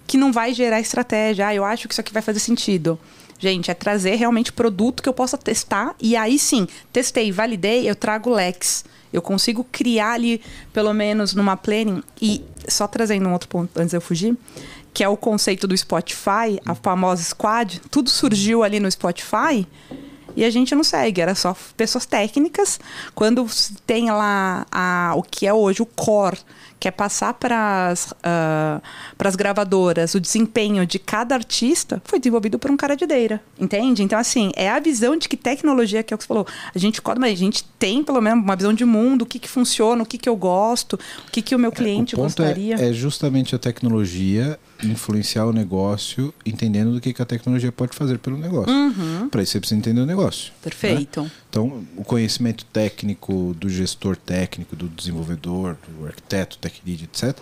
que não vai gerar estratégia. Ah, eu acho que isso aqui vai fazer sentido. Gente, é trazer realmente produto que eu possa testar e aí sim, testei, validei, eu trago Lex. Eu consigo criar ali, pelo menos numa planning, e só trazendo um outro ponto antes de eu fugir, que é o conceito do Spotify, a famosa squad, tudo surgiu ali no Spotify e a gente não segue, era só pessoas técnicas. Quando tem lá a, o que é hoje o core, que é passar para as gravadoras o desempenho de cada artista, foi desenvolvido por um cara de deira, entende? Então, assim, é a visão de que tecnologia, que é o que você falou, a gente, mas a gente tem pelo menos uma visão de mundo, o que, que funciona, o que, que eu gosto, o que, que o meu cliente o ponto gostaria. é, é justamente a tecnologia influenciar o negócio, entendendo do que, que a tecnologia pode fazer pelo negócio. Uhum. Para isso você precisa entender o negócio. Perfeito. né? Então, o conhecimento técnico do gestor técnico, do desenvolvedor, do arquiteto, tech lead, etc.,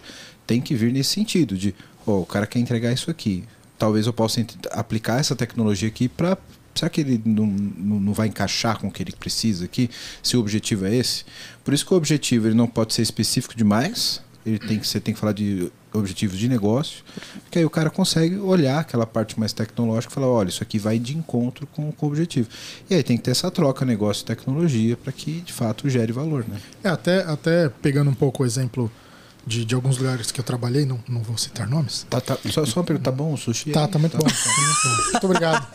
tem que vir nesse sentido de, ó, o cara quer entregar isso aqui. Talvez eu possa aplicar essa tecnologia aqui para Será que ele não, não não vai encaixar com o que ele precisa aqui? Se o objetivo é esse? Por isso que o objetivo ele não pode ser específico demais. Ele tem que, você tem que falar de objetivos de negócio, que aí o cara consegue olhar aquela parte mais tecnológica e falar, olha, isso aqui vai de encontro com, com o objetivo. E aí tem que ter essa troca negócio e tecnologia para que de fato gere valor, né? É, até, até pegando um pouco o exemplo de, de alguns lugares que eu trabalhei, não, não vou citar nomes. Tá, tá, só, só uma pergunta, tá bom o sushi? Tá, aí? tá muito bom. Tá muito bom. Muito obrigado.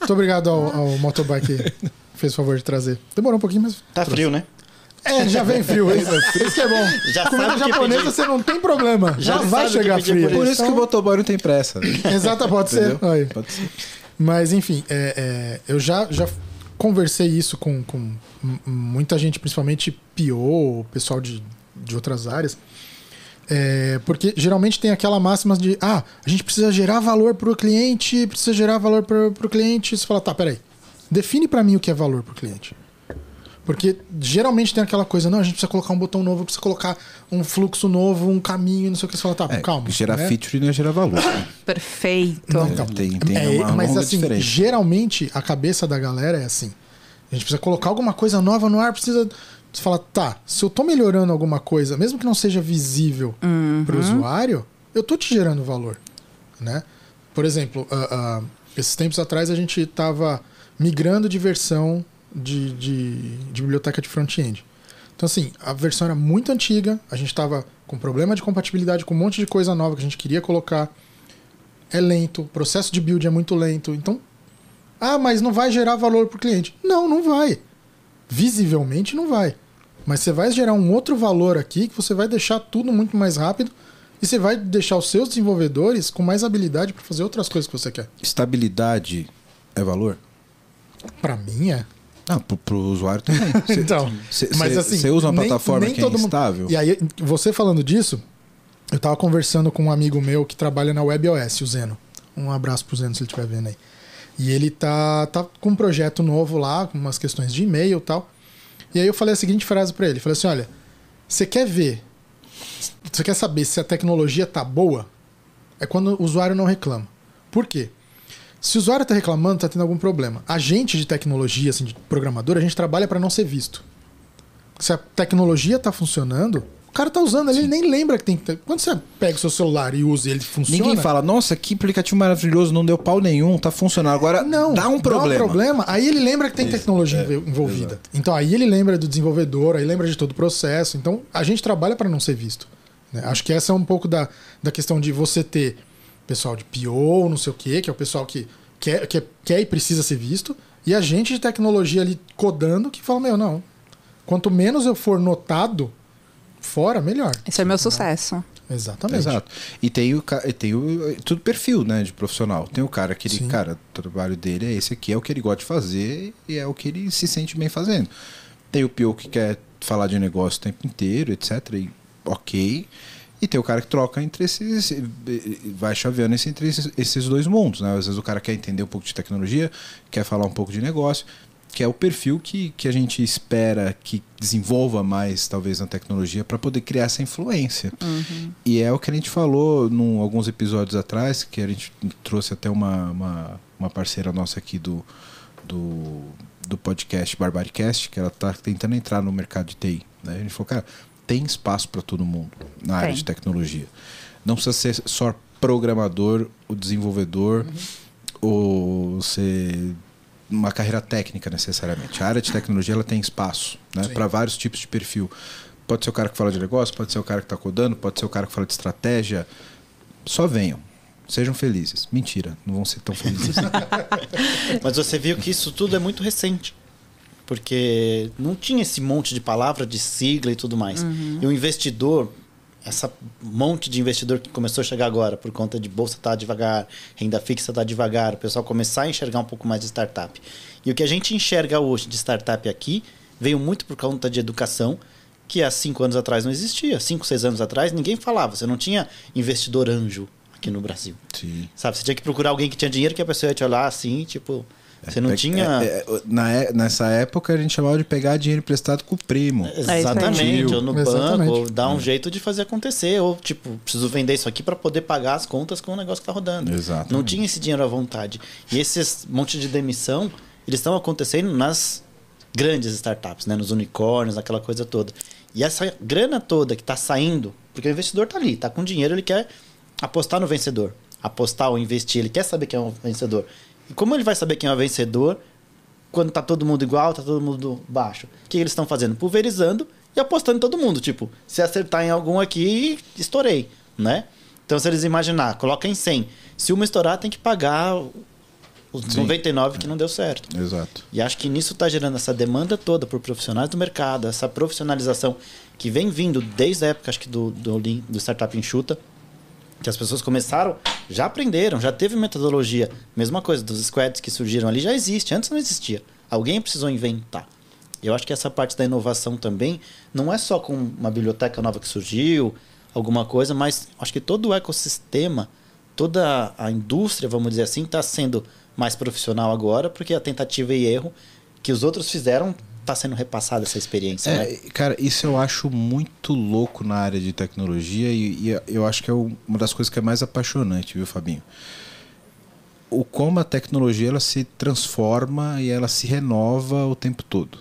Muito obrigado ao, ao motorbike que fez o favor de trazer. Demorou um pouquinho, mas. Tá frio, né? É, já vem frio. Isso, isso que é bom. Já Comida sabe o que japonesa você não tem problema. Já, Já vai chegar frio. por Por isso que o Então, motoboy não tem pressa. né? Exato, pode ser. Aí. Pode ser. Mas, enfim, é, é, eu já, já conversei isso com, com muita gente, principalmente PO, pessoal de, de outras áreas. É, porque geralmente tem aquela máxima de ah, a gente precisa gerar valor para o cliente, precisa gerar valor para o cliente. Você fala, tá, peraí. Define para mim o que é valor para o cliente. Porque geralmente tem aquela coisa, não, a gente precisa colocar um botão novo, precisa colocar um fluxo novo, um caminho, não sei o que. Você fala, tá, É, calma. gerar né? feature não é gerar valor. Perfeito. Não, então, tem tem É, uma mas longa assim, diferença. geralmente a cabeça da galera é assim. A gente precisa colocar alguma coisa nova no ar, precisa. Você fala, tá, se eu tô melhorando alguma coisa, mesmo que não seja visível para o usuário, eu tô te gerando valor. Né? Por exemplo, ah, ah, esses tempos atrás a gente estava migrando de versão de, de, de biblioteca de front-end. Então, assim, a versão era muito antiga, a gente estava com problema de compatibilidade com um monte de coisa nova que a gente queria colocar é lento, o processo de build é muito lento. Então, ah, mas não vai gerar valor para o cliente. Não, não vai. Visivelmente não vai. Mas você vai gerar um outro valor aqui que você vai deixar tudo muito mais rápido e você vai deixar os seus desenvolvedores com mais habilidade para fazer outras coisas que você quer. Estabilidade é valor? Para mim é. Não, pro, pro usuário também. Cê- então, cê- mas cê- assim, Você usa uma nem- plataforma nem que é todo mundo- instável? E aí, você falando disso, eu tava conversando com um amigo meu que trabalha na WebOS, o Zeno. Um abraço pro Zeno se ele estiver vendo aí. E ele tá, tá com um projeto novo lá, com umas questões de e-mail e tal. E aí eu falei a seguinte frase para ele, falei assim, olha, você quer ver, você quer saber se a tecnologia tá boa? é quando o usuário não reclama. Por quê? Se o usuário está reclamando, está tendo algum problema. A gente de tecnologia, assim, de programador, a gente trabalha para não ser visto. Se a tecnologia está funcionando, o cara tá usando ali, ele nem lembra que tem que. Quando você pega o seu celular e usa e ele funciona. Ninguém fala, nossa, que aplicativo maravilhoso, não deu pau nenhum, tá funcionando. Agora Não, dá um problema. Dá um problema, aí ele lembra que tem tecnologia é, envol- envolvida. exato. Então aí ele lembra do desenvolvedor, aí lembra de todo o processo. Então a gente trabalha para não ser visto. né? Acho que essa é um pouco da, da questão de você ter pessoal de PO, não sei o quê, que é o pessoal que quer, que quer e precisa ser visto, e a gente de tecnologia ali codando que fala, meu, não. Quanto menos eu for notado fora, melhor. Esse é meu sucesso. Exatamente. Exato. E tem o, e tem o tudo perfil, né, de profissional. Tem o cara que ele, Sim. cara, o trabalho dele é esse aqui, é o que ele gosta de fazer e é o que ele se sente bem fazendo. Tem o PO que quer falar de negócio o tempo inteiro, etc. E, ok. E tem o cara que troca entre esses. Vai chaveando esse- entre esses, esses dois mundos. Né? Às vezes o cara quer entender um pouco de tecnologia, quer falar um pouco de negócio, que é o perfil que, que a gente espera que desenvolva mais, talvez, na tecnologia, para poder criar essa influência. E é o que a gente falou em alguns episódios atrás, que a gente trouxe até uma, uma, uma parceira nossa aqui do, do, do podcast Barbaricast, que ela está tentando entrar no mercado de TI. Né? A gente falou, cara, tem espaço para todo mundo na área Tem. de tecnologia. Não precisa ser só programador, o desenvolvedor, ou ser uma carreira técnica necessariamente. A área de tecnologia ela tem espaço né, para vários tipos de perfil. Pode ser o cara que fala de negócio, pode ser o cara que está codando, pode ser o cara que fala de estratégia. Só venham. Sejam felizes. Mentira, não vão ser tão felizes. Mas você viu que isso tudo é muito recente. Porque não tinha esse monte de palavra, de sigla e tudo mais. E o investidor, essa monte de investidor que começou a chegar agora por conta de bolsa tá devagar, renda fixa tá devagar, o pessoal começar a enxergar um pouco mais de startup. E o que a gente enxerga hoje de startup aqui veio muito por conta de educação, que há cinco anos atrás não existia. Cinco, seis anos atrás ninguém falava. Você não tinha investidor anjo aqui no Brasil. Sim. Sabe, você tinha que procurar alguém que tinha dinheiro que a pessoa ia te olhar assim, tipo. Você não É- tinha. é- é- na é- nessa época a gente chamava de pegar dinheiro emprestado com o primo. Exatamente, ou no Exatamente. banco, ou dar um jeito de fazer acontecer, ou tipo, preciso vender isso aqui para poder pagar as contas com o negócio que tá rodando. Exatamente. Não tinha esse dinheiro à vontade. E esses monte de demissão, eles estão acontecendo nas grandes startups, né, nos unicórnios, aquela coisa toda. E essa grana toda que está saindo, porque o investidor tá ali, tá com dinheiro, ele quer apostar no vencedor, apostar ou investir, ele quer saber quem é o vencedor. E como ele vai saber quem é o vencedor quando tá todo mundo igual, tá todo mundo baixo? O que eles estão fazendo? Pulverizando e apostando em todo mundo. Tipo, se acertar em algum aqui, estourei, né? Então, se eles imaginar, coloca em 100. Se uma estourar, tem que pagar os Sim. 99 que não deu certo. Exato. E acho que nisso está gerando essa demanda toda por profissionais do mercado, essa profissionalização que vem vindo desde a época, acho que do, do, do Startup Enxuta, que as pessoas começaram, já aprenderam, já teve metodologia. Mesma coisa, dos squads que surgiram ali já existe, antes não existia. Alguém precisou inventar. Eu acho que essa parte da inovação também não é só com uma biblioteca nova que surgiu, alguma coisa, mas acho que todo o ecossistema, toda a indústria, vamos dizer assim, está sendo mais profissional agora, porque a tentativa e erro que os outros fizeram está sendo repassada essa experiência. né? É, cara, isso eu acho muito louco na área de tecnologia e, e eu acho que é uma das coisas que é mais apaixonante, viu, Fabinho? O como a tecnologia ela se transforma e ela se renova o tempo todo.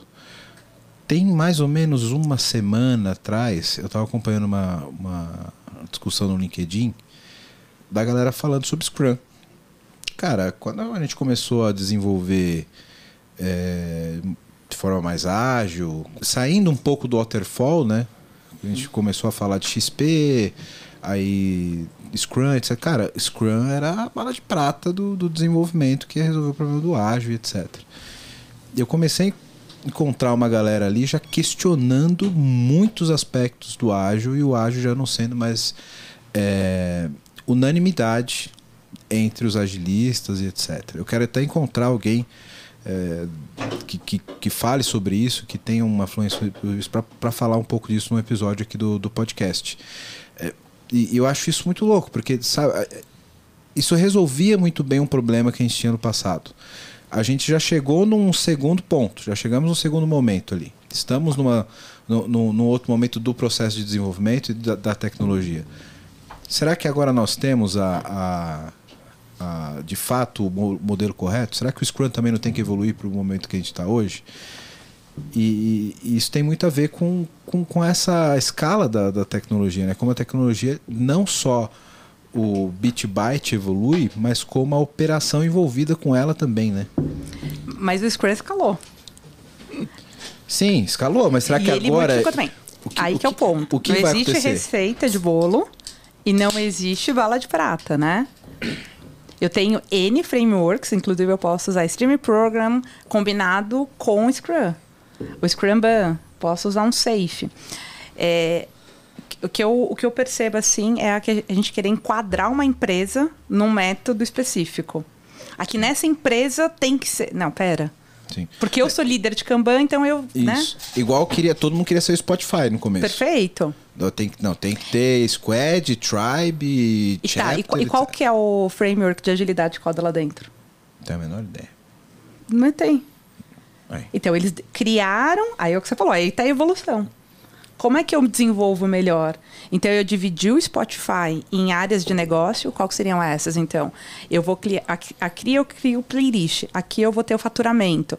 Tem mais ou menos uma semana atrás, eu estava acompanhando uma, uma discussão no LinkedIn da galera falando sobre Scrum. Cara, quando a gente começou a desenvolver é, de forma mais ágil, saindo um pouco do waterfall, né? A gente começou a falar de XP, aí Scrum, etc. Cara, Scrum era a bala de prata do, do desenvolvimento que ia resolver o problema do ágil, etc. Eu comecei a encontrar uma galera ali já questionando muitos aspectos do ágil e o ágil já não sendo mais é, unanimidade entre os agilistas e etc. Eu quero até encontrar alguém é, que, que, que fale sobre isso, que tenha uma fluência para falar um pouco disso no episódio aqui do, do podcast. É, e, e eu acho isso muito louco, porque sabe, é, isso resolvia muito bem um problema que a gente tinha no passado. A gente já chegou num segundo ponto, já chegamos num segundo momento ali. Estamos numa, no, no, num outro momento do processo de desenvolvimento e da, da tecnologia. Será que agora nós temos a, a, a, de fato o mo- modelo correto? Será que o Scrum também não tem que evoluir para o momento que a gente está hoje? E, e isso tem muito a ver com, com, com essa escala da, da tecnologia, né? Como a tecnologia não só o bit byte evolui, mas como a operação envolvida com ela também, né? Mas o Scrum escalou. Sim, escalou, mas será e que agora também. o que- Aí o que, é o ponto. o que não existe acontecer? receita de bolo e não existe bala de prata, né? Eu tenho N frameworks, inclusive eu posso usar Stream Program combinado com Scrum. O Scrum Ban, posso usar um Safe. É, o, que eu, o que eu percebo assim é a, que a gente querer enquadrar uma empresa num método específico. Aqui nessa empresa tem que ser. Não, pera. Sim. Porque eu sou líder de Kanban, então eu. Né? Isso. Igual queria, todo mundo queria ser o Spotify no começo. Perfeito. Não, tem, que- não, tem que ter squad, tribe, E, tá, chapter. e, qual- e qual que é o framework de agilidade que roda lá dentro? Não tenho a menor ideia. Não tem. Aí. Então, eles criaram, aí é o que você falou, aí tá a evolução. Como é que eu desenvolvo melhor? Então, eu dividi o Spotify em áreas de negócio. Qual seriam essas, então? Eu vou criar... Aqui, eu crio playlist. Aqui eu vou ter o faturamento.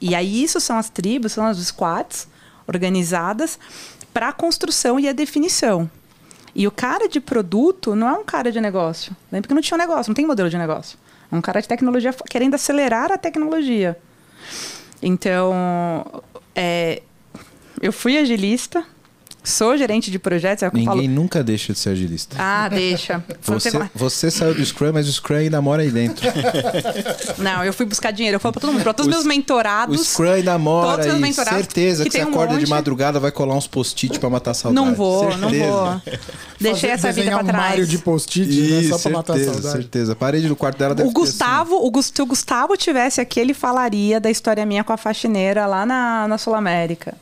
E aí, isso são as tribos, são as squads organizadas para a construção e a definição. E o cara de produto não é um cara de negócio. Lembra que não tinha um negócio, não tem modelo de negócio. É um cara de tecnologia querendo acelerar a tecnologia. Então, é, eu fui agilista, sou gerente de projetos, é o que eu Ninguém falo. nunca deixa de ser agilista. Ah, deixa. Você, você saiu do Scrum, mas o Scrum ainda mora aí dentro. Não, eu fui buscar dinheiro. Eu falo pra todo mundo, pra todos O os meus O mentorados. Scrum ainda mora todos os aí. mentorados Certeza que, que você um acorda de monte. madrugada, vai colar uns post-it pra matar a saudade. Não vou, não Certeza. vou. Deixei Fazer- essa vida desenhar pra um trás. de post-it, né? Só pra matar saudade. certeza. A parede do quarto dela deve O ter, assim, Gustavo, o se o Gustavo tivesse aqui, ele falaria da história minha com a faxineira lá na, na Sul América.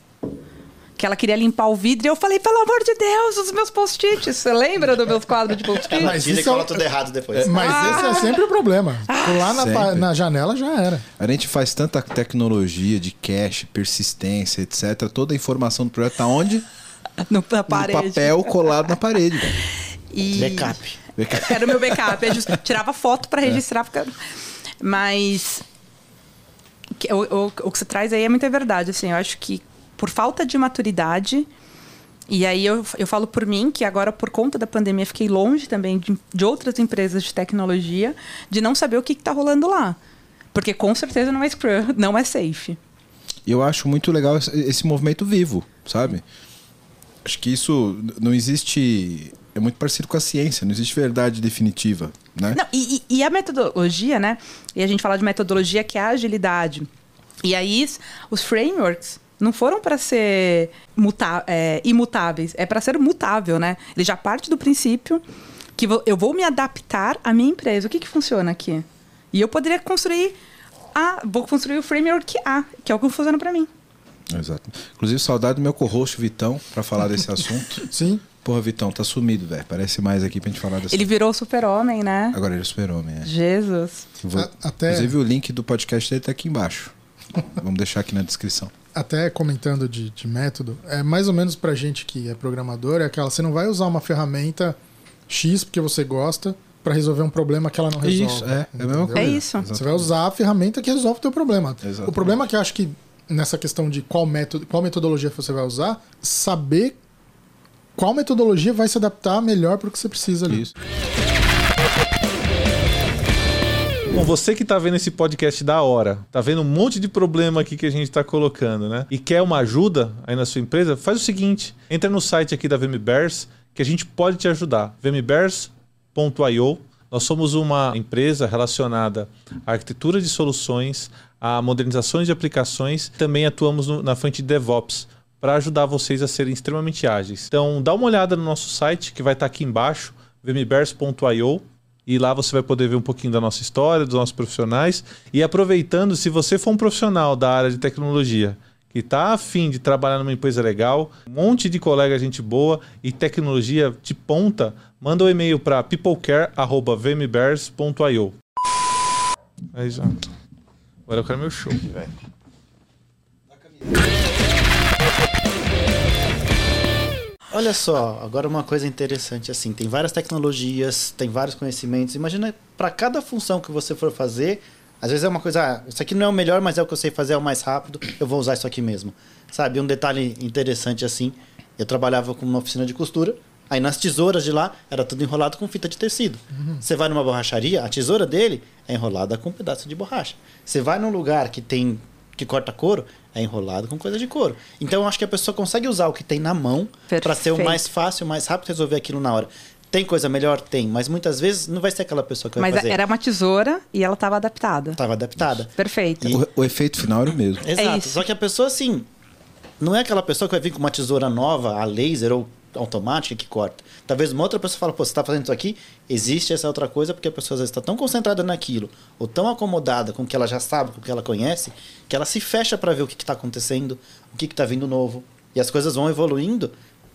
Que ela queria limpar o vidro e eu falei, pelo amor de Deus, os meus post-its. Você lembra dos meus quadros de post-it? Mas Tira e isso é cola o- tudo errado depois. Mas esse é sempre o problema. Pular na, pa- Sempre. na janela já era. A gente faz tanta tecnologia de cache, persistência, etc. Toda a informação do projeto tá onde? No, na No parede. papel colado na parede. E... Backup. Era o meu backup. Eu just- tirava foto para registrar. Porque... Mas o, o, o que você traz aí é muita verdade. Assim, eu acho que por falta de maturidade. E aí eu, eu falo por mim, que agora, por conta da pandemia, fiquei longe também de, de outras empresas de tecnologia, de não saber o que está rolando lá. Porque com certeza não é Scrum, não é safe. Eu acho muito legal esse- movimento vivo, sabe? Acho que isso não existe. É muito parecido com a ciência, não existe verdade definitiva, né? Não, e, e- a metodologia, né? E a gente fala de metodologia que é a agilidade. E aí, os frameworks não foram para ser muta- é, imutáveis, é para ser mutável, né? Ele já parte do princípio que eu vou me adaptar à minha empresa. O que, que funciona aqui? E eu poderia construir A, vou construir o framework A, que é o que funciona para mim. Exato. Inclusive, saudade do meu co-host Vitão pra falar desse assunto. Sim. Porra, Vitão, tá sumido, velho. Parece mais aqui pra gente falar desse Ele virou super-homem, né? Agora ele é super-homem, é. Jesus. Vou- A- até- Inclusive, o link do podcast dele tá aqui embaixo. Vamos deixar aqui na descrição. Até comentando de, de método, é mais ou menos pra gente que é programador, é aquela, você não vai usar uma ferramenta X porque você gosta pra resolver um problema que ela não resolve. Isso, é. É a mesma coisa. É isso. Você vai usar a ferramenta que resolve o teu problema. Exatamente. O problema é que eu acho que nessa questão de qual método, qual metodologia você vai usar, saber qual metodologia vai se adaptar melhor para o que você precisa ali. Isso. Bom, você que tá vendo esse podcast da hora, tá vendo um monte de problema aqui que a gente tá colocando, né? E quer uma ajuda aí na sua empresa, faz o seguinte: entra no site aqui da VMBears que a gente pode te ajudar. vmbears.io. Nós somos uma empresa relacionada à arquitetura de soluções, a modernizações de aplicações, também atuamos no- na frente de DevOps para ajudar vocês a serem extremamente ágeis. Então, dá uma olhada no nosso site que vai estar aqui embaixo, vmbears.io. E lá você vai poder ver um pouquinho da nossa história, dos nossos profissionais. E aproveitando, se você for um profissional da área de tecnologia que está afim de trabalhar numa empresa legal, um monte de colega gente boa e tecnologia de ponta, manda um e-mail para peoplecare.vmbears.io. Aí já. Agora eu quero meu show. Olha só, agora uma coisa interessante assim, tem várias tecnologias, tem vários conhecimentos. Imagina para cada função que você for fazer, às vezes é uma coisa, ah, isso aqui não é o melhor, mas é o que eu sei fazer, é o mais rápido, eu vou usar isso aqui mesmo. Sabe, um detalhe interessante assim, eu trabalhava com uma oficina de costura, aí nas tesouras de lá era tudo enrolado com fita de tecido. Você vai numa borracharia, a tesoura dele é enrolada com um pedaço de borracha. Você vai num lugar que tem que corta couro, é enrolado com coisa de couro. Então eu acho que a pessoa consegue usar o que tem na mão para ser o mais fácil, o mais rápido resolver aquilo na hora. Tem coisa melhor? Tem, mas muitas vezes não vai ser aquela pessoa que vai Mas fazer. era uma tesoura e ela estava adaptada. Estava adaptada. Perfeito. O, o efeito final era o mesmo. Exato. isso. Só que a pessoa, assim, não é aquela pessoa que vai vir com uma tesoura nova, a laser ou automática que corta. Talvez uma outra pessoa fala, pô, você está fazendo isso aqui, existe essa outra coisa, porque a pessoa às vezes está tão concentrada naquilo, ou tão acomodada com o que ela já sabe, com o que ela conhece, que ela se fecha para ver o que está acontecendo, o que está vindo novo. E as coisas vão evoluindo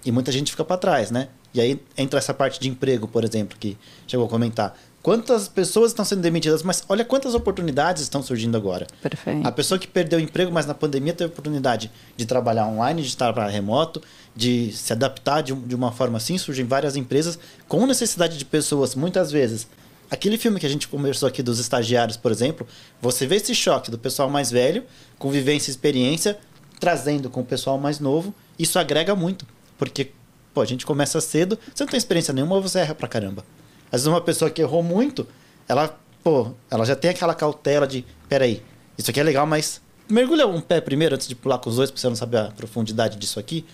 e muita gente fica para trás, né? E aí entra essa parte de emprego, por exemplo, que chegou a comentar. Quantas pessoas estão sendo demitidas, mas olha quantas oportunidades estão surgindo agora. Perfeito. A pessoa que perdeu o emprego, mas na pandemia teve a oportunidade de trabalhar online, de trabalhar remoto, de se adaptar de, de uma forma assim. Surgem várias empresas com necessidade de pessoas, muitas vezes. Aquele filme que a gente conversou aqui dos estagiários, por exemplo, você vê esse choque do pessoal mais velho, com vivência e experiência, trazendo com o pessoal mais novo. Isso agrega muito, porque pô, a gente começa cedo, você não tem experiência nenhuma, você erra pra caramba. Às vezes uma pessoa que errou muito, ela, pô, ela já tem aquela cautela de, peraí, isso aqui é legal, mas mergulha um pé primeiro antes de pular com os dois, porque você não sabe a profundidade disso aqui.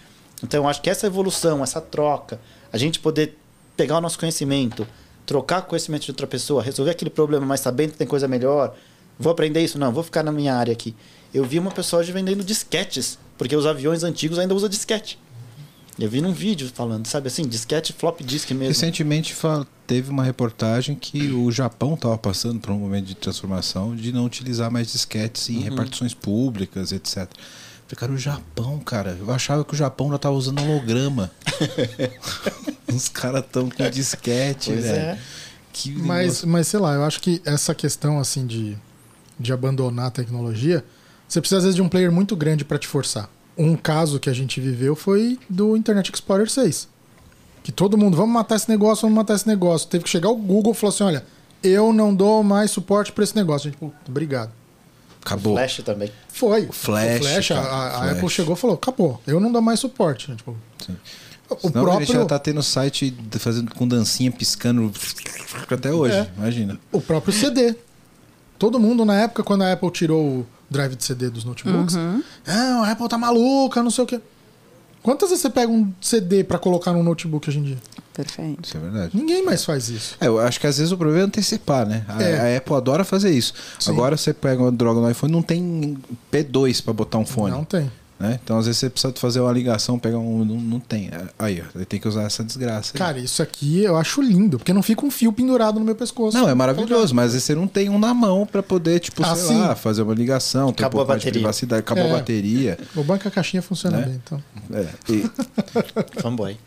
Então eu acho que essa evolução, essa troca, a gente poder pegar o nosso conhecimento, trocar conhecimento de outra pessoa, resolver aquele problema, mas sabendo que tem coisa melhor, vou aprender isso, não, vou ficar na minha área aqui. Eu vi uma pessoa hoje vendendo disquetes, porque os aviões antigos ainda usam disquete. Eu vi num vídeo falando, sabe assim, disquete, flop disk mesmo. Recentemente teve uma reportagem que o Japão estava passando por um momento de transformação de não utilizar mais disquetes em repartições públicas, etc. Falei, cara, o Japão, cara, eu achava que o Japão já tava usando holograma. Os caras estão com disquete, Pois velho. é. Que Mas, negócio- mas sei lá, eu acho que essa questão assim de, de abandonar a tecnologia, você precisa às vezes de um player muito grande para te forçar. Um caso que a gente viveu foi do Internet Explorer 6. Que todo mundo, vamos matar esse negócio, vamos matar esse negócio. Teve que chegar o Google e falar assim: olha, eu não dou mais suporte para esse negócio. A gente, obrigado. Acabou. Flash também. Foi. O Flash, O Flash, a, a- Flash. Apple chegou e falou: acabou, eu não dou mais suporte. Tipo, Sim. o Senão a próprio. gente já tá tendo site fazendo com dancinha piscando até hoje, É. imagina. O próprio CD. Todo mundo, na época, quando a Apple tirou o drive de CD dos notebooks, ah, a Apple tá maluca, não sei o quê. Quantas vezes você pega um CD pra colocar num notebook hoje em dia? Perfeito. Isso é verdade. Ninguém mais faz isso. É, eu acho que às vezes o problema é antecipar, né? A, É. a Apple adora fazer isso. Sim. Agora você pega uma droga no iPhone, não tem P2 pra botar um fone. Não tem. Né? Então às vezes você precisa fazer uma ligação, pegar um. Não, não tem. Aí, ó, tem que usar essa desgraça. aí. Cara, isso aqui eu acho lindo, porque não fica um fio pendurado no meu pescoço. Não, é maravilhoso, mas às vezes você não tem um na mão pra poder, tipo, Ah, sei sim. lá, fazer uma ligação, ter um Acabou pouco a mais de bateria. privacidade, acabou É. a bateria. O banco a caixinha funciona Né? bem, então. É, e- Fanboy.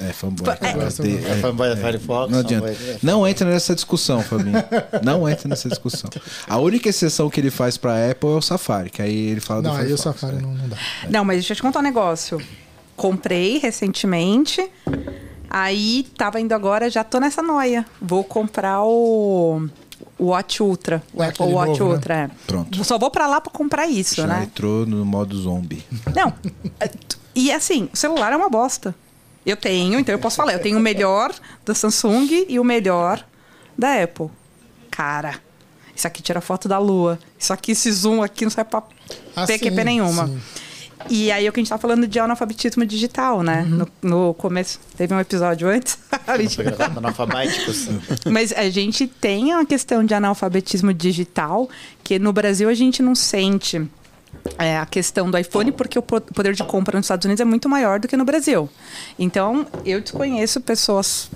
É fanboy. É. É, É, fanboy da Firefox. Não adianta. fanboy- é. Não entra nessa discussão, Fabinho. Não entra nessa discussão. A única exceção que ele faz pra Apple é o Safari, que aí ele fala Não, do aí o Firefox, Safari né? não, não dá. Não, mas deixa eu te contar um negócio. Comprei recentemente. Aí tava indo agora, já tô nessa noia. Vou comprar o o Watch Ultra. O Ah, Apple Watch novo, né? Ultra. é. Pronto. Só vou pra lá pra comprar isso, Já né? entrou no modo zombie. Não. é, E assim, o celular é uma bosta. Eu tenho, então eu posso falar. Eu tenho o melhor da Samsung e o melhor da Apple. Cara, isso aqui tira foto da lua. Isso aqui, esse zoom aqui não sai pra Ah, PQP sim, nenhuma. sim. E aí o que a gente tá falando de analfabetismo digital, né? Uhum. No, no começo. Teve um episódio antes. Foi gravado analfabéticos. Mas a gente tem a questão de analfabetismo digital, que no Brasil a gente não sente é, a questão do iPhone, porque o po- poder de compra nos Estados Unidos é muito maior do que no Brasil. Então, eu desconheço pessoas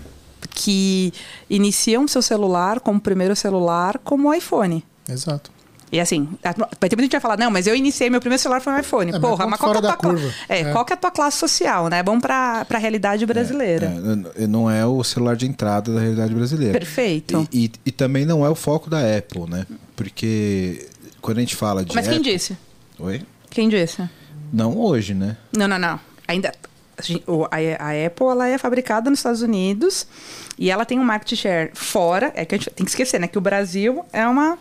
que iniciam seu celular como primeiro celular como o iPhone. Exato. E assim, a- vai ter muita gente que vai falar, não, mas eu iniciei, meu primeiro celular foi um iPhone. É, mas Porra, ponto mas qual que é a tua cla- é, É. qual que é a tua classe social, né? Vamos pra, pra realidade brasileira. É, não é o celular de entrada da realidade brasileira. Perfeito. E, e- e também não é o foco da Apple, né? Porque quando a gente fala de. Mas quem Apple- disse? Oi? Quem disse? Não hoje, né? Não, não, não. Ainda. a a, Apple ela é fabricada nos Estados Unidos e ela tem um market share fora. É que a gente tem que esquecer, né? Que o Brasil é uma,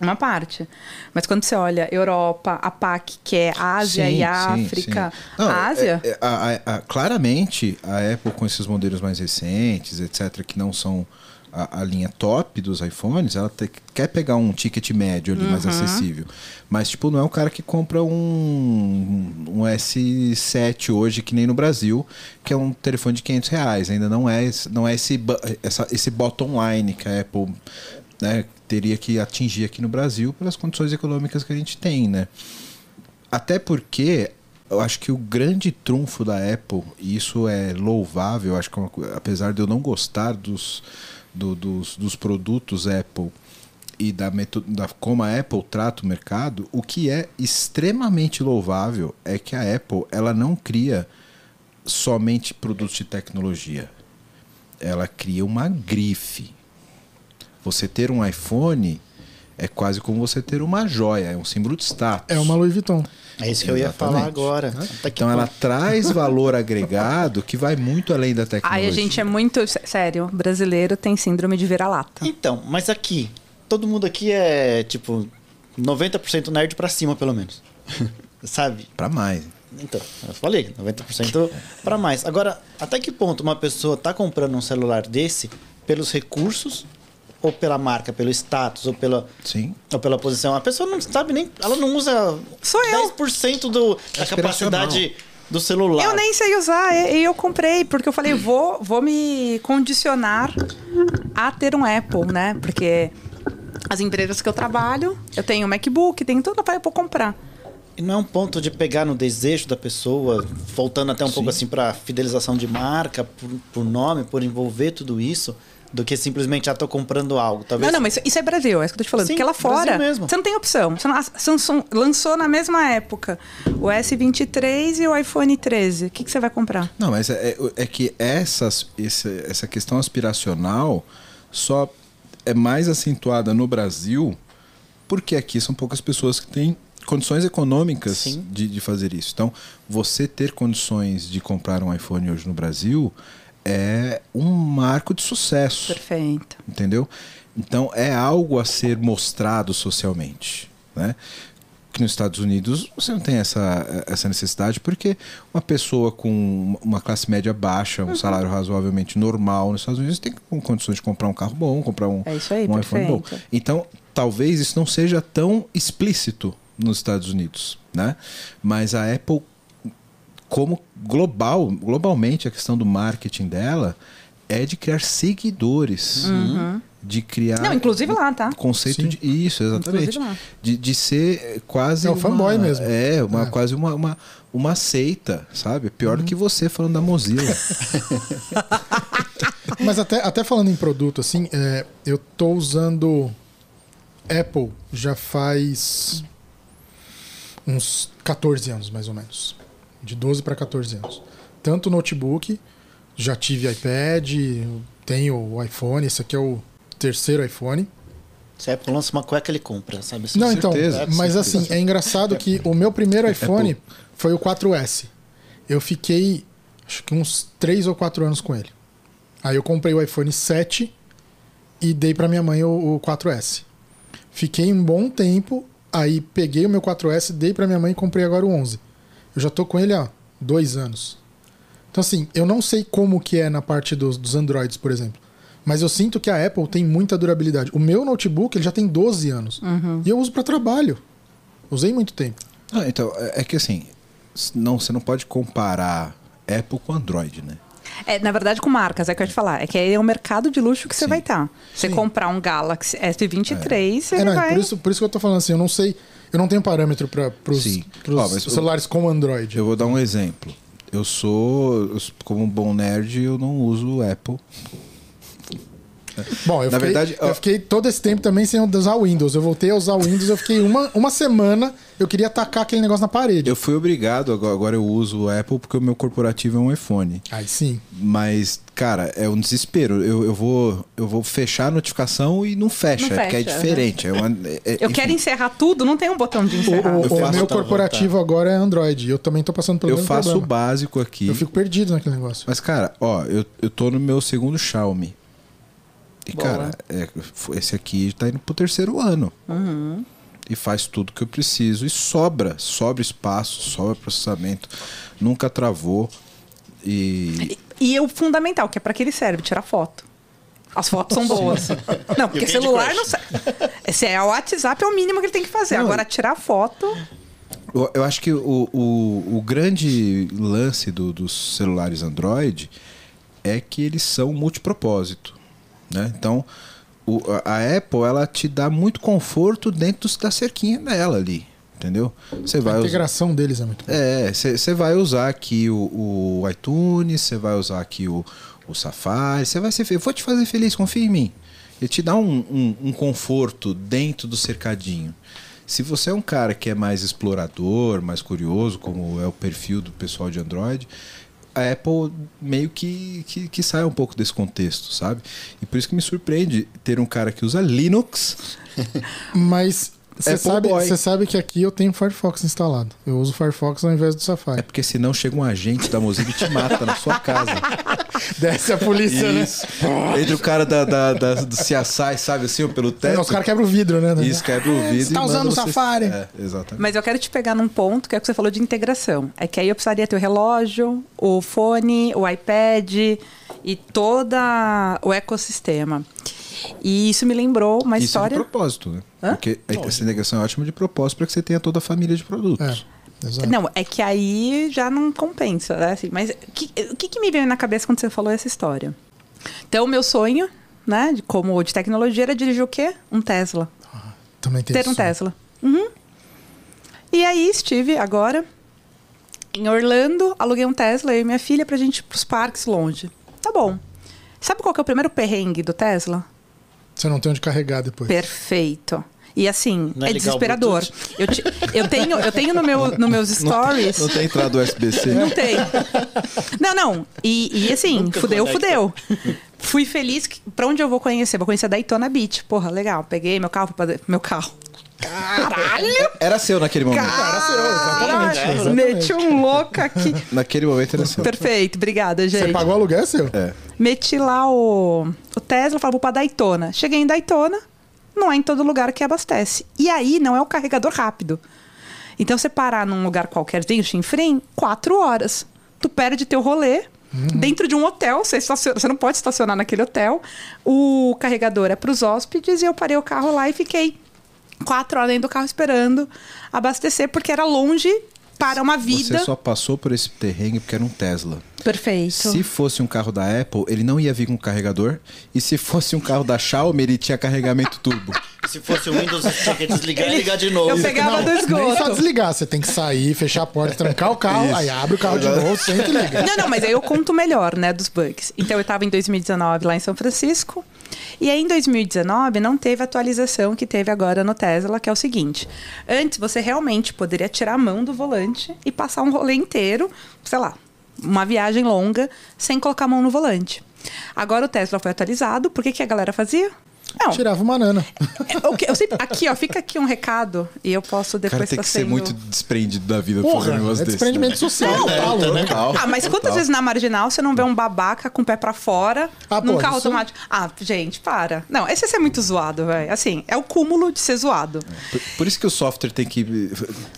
uma parte. Mas quando você olha Europa, a PAC, que é Ásia Sim, e sim, África. sim. Não, a Ásia. é- é- a- a- claramente, a Apple com esses modelos mais recentes, etc., que não são a, a linha top dos iPhones, ela te- quer pegar um ticket médio ali Uhum. mais acessível. Mas, tipo, não é o cara que compra um, um S7 hoje, que nem no Brasil, que é um telefone de 500 reais. Ainda não é, esse- não é esse, essa, esse bottom line que a Apple né, teria que atingir aqui no Brasil pelas condições econômicas que a gente tem, né? Até porque eu acho que o grande trunfo da Apple, e isso é louvável, acho que é apesar de eu não gostar dos, do- dos, dos produtos Apple e da, da como a Apple trata o mercado, o que é extremamente louvável é que a Apple ela não cria somente produtos de tecnologia. Ela cria uma grife. Você ter um iPhone é quase como você ter uma joia, é um símbolo de status. É uma Louis Vuitton. É isso que eu ia falar Exatamente. agora. Que Então ela traz valor agregado que vai muito além da Ai, tecnologia. a gente é muito. sé- Sério, brasileiro tem síndrome de vira-lata. Então, mas aqui, todo mundo aqui é tipo 90% nerd pra cima, pelo menos. Sabe? Pra mais. Então, eu falei, 90% pra mais. Agora, até que ponto uma pessoa tá comprando um celular desse pelos recursos ou pela marca, pelo status ou pela Sim. ou pela posição? A pessoa não sabe nem, ela não usa Sou eu. 10% do, da capacidade do celular. Eu nem sei usar, e eu comprei, porque eu falei, vou, vou me condicionar a ter um Apple, né? Porque as empresas que eu trabalho, eu tenho um MacBook, tenho tudo eu comprar. E não é um ponto de pegar no desejo da pessoa, voltando até um pouco assim para fidelização de marca, por, por nome, por envolver tudo isso, do que simplesmente, ah, tô comprando algo. Talvez Não, não, mas isso, isso é Brasil, é isso que eu tô te falando. Sim, porque lá Brasil fora, mesmo. você não tem opção. A Samsung lançou na mesma época o S23 e o iPhone 13. O que, que você vai comprar? Não, mas é, é- é que essas, esse- essa questão aspiracional só é mais acentuada no Brasil porque aqui são poucas pessoas que têm condições econômicas de, de fazer isso. Então, você ter condições de comprar um iPhone hoje no Brasil é um marco de sucesso. Perfeito. entendeu? Então é algo a ser mostrado socialmente, né? Que nos Estados Unidos você não tem essa, essa necessidade porque uma pessoa com uma classe média baixa, Uhum. um salário razoavelmente normal nos Estados Unidos tem condições de comprar um carro bom, comprar um, É aí, um iPhone bom. Então talvez isso não seja tão explícito nos Estados Unidos, né? Mas a Apple como global, globalmente a questão do marketing dela é de criar seguidores, de criar Uhum. Não, inclusive lá, tá? conceito Sim. de isso, exatamente, de, de ser quase É o uma- fanboy mesmo. é uma É. quase uma, uma, uma seita, sabe? Pior Uhum. do que você falando da Mozilla. Mas até, até falando em produto, assim, é, eu tô usando Apple já faz uns 14 anos, mais ou menos. De 12 para 14 anos. Tanto notebook, já tive iPad, tenho o iPhone, esse aqui é o terceiro iPhone. Se a Apple lança uma cueca, ele compra, sabe? Não, então, certeza, mas com assim, é engraçado que o meu primeiro iPhone foi o 4S. Eu fiquei, acho que uns 3 ou 4 anos com ele. Aí eu comprei o iPhone 7 e dei pra minha mãe o, o 4S. Fiquei um bom tempo, aí peguei o meu 4S, dei pra minha mãe e comprei agora o 11. Eu já tô com ele há dois anos. Então assim, eu não sei como que é na parte dos, dos Androids, por exemplo. Mas eu sinto que a Apple tem muita durabilidade. O meu notebook ele já tem 12 anos. E eu uso para trabalho. Usei muito tempo. Ah, então, é é que assim, não, você não pode comparar Apple com Android, né? É, na verdade, com marcas, é que eu ia te falar. É que aí é o mercado de luxo que você Sim. vai estar. Você Sim. comprar um Galaxy S23, você É, não, é vai. por, isso, por isso que eu tô falando assim, eu não sei, eu não tenho parâmetro para os eu- celulares com Android. Eu vou dar um exemplo. Eu sou, eu sou- como um bom nerd, eu não uso Apple. Bom, eu Na fiquei, verdade, ó- eu fiquei todo esse tempo também sem usar o Windows. Eu voltei a usar o Windows, eu fiquei uma, uma semana, eu queria tacar aquele negócio na parede. Eu fui obrigado, agora agora eu uso o Apple porque o meu corporativo é um iPhone. Aí sim. Mas, cara, é um desespero. Eu, eu, vou, eu vou fechar a notificação e não fecha, Não porque é fecha, diferente. É uma, é- é- Eu quero encerrar tudo, não tem um botão de O, encerrar. o- o faço- meu corporativo agora é Android. Eu também tô passando pelo Eu faço o problema. básico aqui. Eu fico perdido naquele negócio. Mas, cara, ó, eu, eu tô no meu segundo Xiaomi. E, Boa. cara, é, esse aqui tá indo pro terceiro ano. E faz tudo que eu preciso. E sobra. Sobra espaço, sobra processamento. Nunca travou. E. E, e o fundamental, que é pra que ele serve, tirar foto. As fotos são boas. Não, porque celular não serve. Se é o WhatsApp, é o mínimo que ele tem que fazer. Não, Agora, tirar foto. Eu, eu acho que o, o, o grande lance do- dos celulares Android é que eles são multipropósito. Né? Então, o- a Apple ela te dá muito conforto dentro da cerquinha dela ali. Entendeu? Você vai A integração deles é muito boa. É, você vai usar aqui o, o iTunes, você vai usar aqui o, o Safari, você vai ser. fe- Eu vou te fazer feliz, confia em mim. Ele te dá um, um, um conforto dentro do cercadinho. Se você é um cara que é mais explorador, mais curioso, como é o perfil do pessoal de Android, a Apple meio que, que, que sai um pouco desse contexto, sabe? E por isso que me surpreende ter um cara que usa Linux. Mas você Apple sabe, você sabe que aqui eu tenho o Firefox instalado. Eu uso o Firefox ao invés do É Safari. porque senão chega um agente da Mozilla e te mata na sua casa. Desce a polícia, né? Isso. Entre o cara da, da, da- do CSI, sabe assim, pelo teto. Não, os caras quebram o vidro, né? Isso, quebra o vidro. Você tá usando o você- Safari. É, exatamente. Mas eu quero te pegar num ponto que é o que você falou de integração. É que aí eu precisaria ter o relógio, o fone, o iPad e todo o ecossistema. E isso me lembrou uma Isso história. de propósito, né? Hã? Porque essa integração é ótima de propósito para que você tenha toda a família de produtos. É, exato. Não, é que aí já não compensa, né? Assim, mas o que, que, que me veio na cabeça quando você falou essa história? Então, o meu sonho, né, de, como de tecnologia, era dirigir o quê? Um Tesla. Também tem ter um som. Tesla. Uhum. E aí estive agora em Orlando, aluguei um Tesla, eu e minha filha, pra gente ir pros parques longe. Tá bom. Sabe qual que é o primeiro perrengue do Tesla? Você não tem onde carregar depois. Perfeito. E assim, Não é é, desesperador. Eu, te- eu tenho, eu tenho no meu, no meus stories. Não tem entrada USB-C. Não tem. Não, não. E, e assim, Nunca fudeu, conecta. fudeu. Fui feliz. Que, pra onde eu vou conhecer? Vou conhecer a Daytona Beach. Porra, legal. Peguei meu carro. Pra, meu carro. Caralho! Era seu naquele momento. Era seu, exatamente, Caralho! Meti um louco aqui. Naquele momento era seu. Perfeito, obrigada, gente. Você pagou o aluguel, é seu? É. Meti lá o, o Tesla, falei, vou pra Daytona. Cheguei em Daytona, não é em todo lugar que abastece. E aí não é o carregador rápido. Então você parar num lugar qualquerzinho, chinfrim, quatro horas. Tu perde teu rolê. Dentro de um hotel, você, estaciona- você não pode estacionar naquele hotel. O carregador é para os hóspedes e eu parei o carro lá e fiquei quatro horas dentro do carro esperando abastecer, porque era longe para uma vida. Você só passou por esse terreno porque era um Tesla. Perfeito. Se fosse um carro da Apple, ele não ia vir com carregador. E se fosse um carro da Xiaomi, ele tinha carregamento turbo. Se fosse o Windows, você tinha que desligar Ele- e ligar de novo. Eu pegava do Nem só desligar, você tem que sair, fechar a porta, trancar o carro, Isso. aí abre o carro de novo, senta e liga. Não, não, mas aí eu conto melhor, né, dos bugs. Então eu estava em 2019 lá em São Francisco. E aí em 2019 não teve a atualização que teve agora no Tesla, que é o seguinte: antes você realmente poderia tirar a mão do volante e passar um rolê inteiro, sei lá, uma viagem longa, sem colocar a mão no volante. Agora o Tesla foi atualizado, por que, que a galera fazia? Não, Tirava uma nana. é, o que- eu sempre- aqui, ó, fica aqui um recado e eu posso O depois cara tem tá que ser sendo- muito desprendido da vida pra Porra, um negócio é desse. desprendimento né? social. Não, tá louco. né? Total, Ah, mas quantas total. vezes na marginal você não vê um babaca com o pé pra fora Ah, num pô, carro isso- automático? Ah, gente, para. Não, esse é muito zoado, velho. Assim, é o cúmulo de ser zoado. Por, por isso que o software tem que.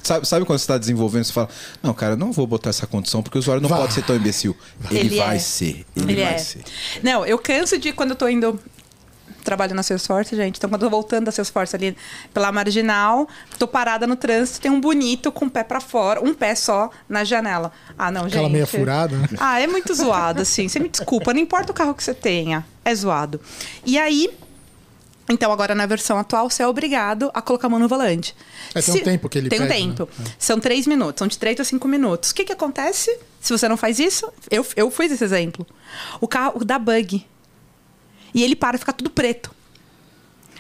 Sabe, sabe quando você está desenvolvendo, você fala: Não, cara, eu não vou botar essa condição porque o usuário não Vai. pode ser tão imbecil. Ele, Ele vai é. ser. Ele, Ele vai é. ser. Não, eu canso de quando eu tô indo. Trabalho na Salesforce, gente. Então, quando eu tô voltando da Salesforce ali pela marginal, tô parada no trânsito, tem um bonito com o pé pra fora, um pé só na janela. Ah, não, gente. Aquela meia furada, né? Ah, é muito zoado, assim. Você me desculpa, não importa o carro que você tenha, é zoado. E aí, então agora na versão atual, você é obrigado a colocar a mão no volante. É, tem um tempo que ele Tem um né? tempo. São três minutos, são de três a cinco minutos. O que, que acontece se você não faz isso? Eu, eu fiz esse exemplo. O carro dá bug. E ele para e fica tudo preto.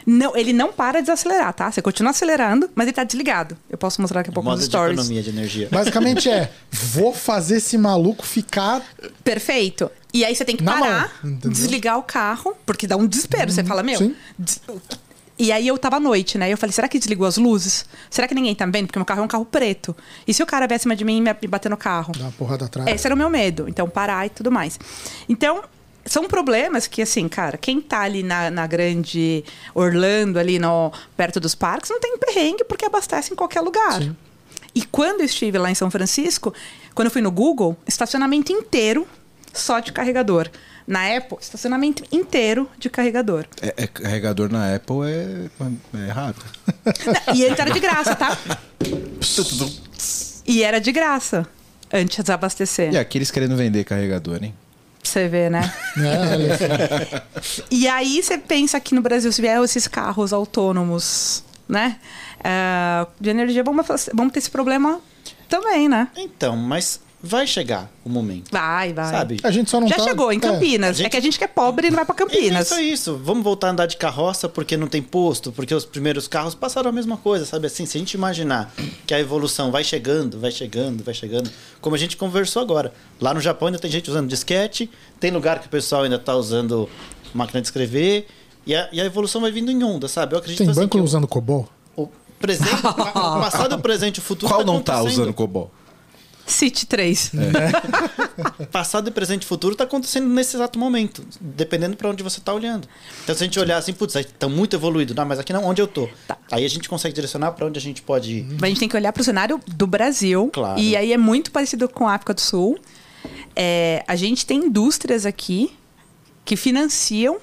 Não, ele não para de desacelerar, tá? Você continua acelerando, mas ele tá desligado. Eu posso mostrar daqui a pouco Modo nos de stories. economia de energia. Basicamente é, vou fazer esse maluco ficar. Perfeito. E aí você tem que Na parar, mão, desligar o carro, porque dá um desespero. Você fala, meu. sim. des- E aí eu tava à noite, né? Eu falei, será que desligou as luzes? Será que ninguém tá vendo? Porque meu carro é um carro preto. E se o cara vier acima de mim e me me bater no carro? Dá uma porrada atrás. Esse era o meu medo. Então, parar e tudo mais. Então, são problemas que, assim, cara, quem tá ali na, na grande Orlando, ali no, perto dos parques, não tem perrengue porque abastece em qualquer lugar. E quando eu estive lá em São Francisco, quando eu fui no Google, estacionamento inteiro só de carregador. Na Apple, estacionamento inteiro de carregador. É, é carregador na Apple é, é raro. E ele era de graça, tá? E era de graça antes de abastecer. E aqueles querendo vender carregador, hein? Pra você ver, né? É. E aí você pensa aqui no Brasil, se vier esses carros autônomos, né? Ah, de energia, vamos ter esse problema também, né? Então, mas vai chegar o momento. Vai, vai. Sabe? A gente só não Já tá- chegou em é. Campinas. a gente- É que a gente que é pobre e não vai pra É Campinas. isso, isso. Vamos voltar a andar de carroça porque não tem posto, porque os primeiros carros passaram a mesma coisa, sabe? Assim, se a gente imaginar que a evolução vai chegando, vai chegando, vai chegando, como a gente conversou agora. Lá no Japão ainda tem gente usando disquete, tem lugar que o pessoal ainda tá usando máquina de escrever, e a, e a evolução vai vindo em onda, sabe? Eu acredito Tem assim, banco que o- usando COBOL? o presente, o passado, o presente e o futuro Qual tá não tá usando COBOL? City 3. passado e presente e futuro está acontecendo nesse exato momento, dependendo para onde você está olhando. Então, se a gente olhar assim, putz, está muito evoluído, não, mas aqui não, onde eu tô? Tá. Aí a gente consegue direcionar para onde a gente pode ir. A gente tem que olhar para o cenário do Brasil. Claro. E aí é muito parecido com a África do Sul. É, a gente tem indústrias aqui que financiam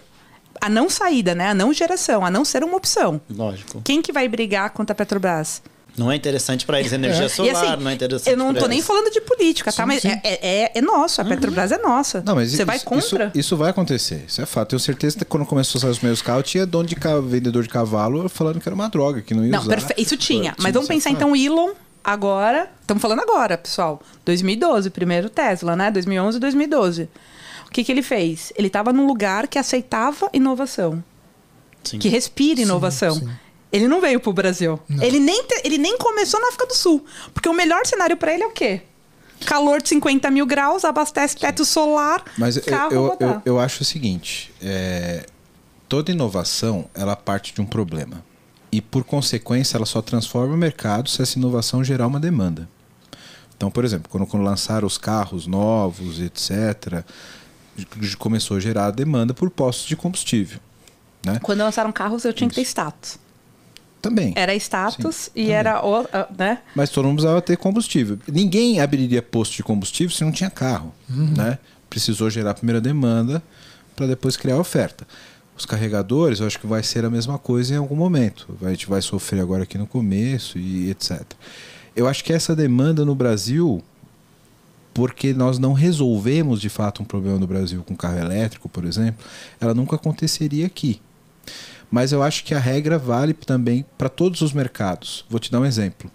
a não saída, né? A não geração, a não ser uma opção. Lógico. Quem que vai brigar contra a Petrobras? Não é interessante para eles energia É. solar, e assim, não é interessante. eu não tô nem eles. falando de política, tá? Sim, Mas sim. é, é, é nosso, a Petrobras é nossa. Não, mas Você isso, vai contra? Isso, isso vai acontecer, isso é fato. Tenho certeza que quando começou a sair os primeiros carros, tinha dono de ca- vendedor de cavalo falando que era uma droga, que não ia Não, usar. perfe- isso tinha. Mas vamos é pensar então Elon agora. Estamos falando agora, pessoal. 2012, primeiro Tesla, né? 2011 e 2012. O que, que ele fez? Ele estava num lugar que aceitava inovação, Sim. que respira inovação. sim. Ele não veio pro Brasil. Não. Ele nem, te- ele nem começou na África do Sul. Porque o melhor cenário para ele é o quê? Calor de 50 mil graus, abastece teto solar, Mas eu, carro eu, botar. eu, eu acho o seguinte: é, toda inovação ela parte de um problema. E por consequência, ela só transforma o mercado se essa inovação gerar uma demanda. Então, por exemplo, quando, quando lançaram os carros novos, etc., começou a gerar demanda por postos de combustível. Né? Quando lançaram carros, eu tinha que ter status. Também. Era status Sim, e também. era o, né? Mas todo mundo precisava ter combustível. Ninguém abriria posto de combustível se não tinha carro. Né? Precisou gerar a primeira demanda para depois criar a oferta. Os carregadores, eu acho que vai ser a mesma coisa em algum momento. A gente vai sofrer agora aqui no começo e etc. Eu acho que essa demanda no Brasil, porque nós não resolvemos de fato um problema no Brasil com carro elétrico, por exemplo, ela nunca aconteceria aqui. Mas eu acho que a regra vale também para todos os mercados. Vou te dar um exemplo.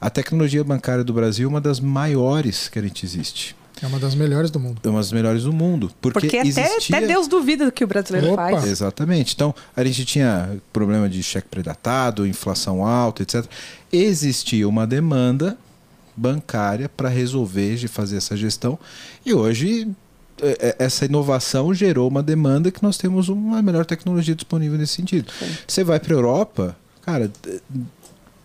A tecnologia bancária do Brasil é uma das maiores que a gente existe. É uma das melhores do mundo. É uma das melhores do mundo. Porque, Porque, até, existia... até Deus duvida do que o brasileiro Opa! faz. Exatamente. Então, a gente tinha problema de cheque predatado, inflação alta, etc. Existia uma demanda bancária para resolver de fazer essa gestão. E hoje essa inovação gerou uma demanda que nós temos uma melhor tecnologia disponível nesse sentido. Você vai para a Europa, cara, eh,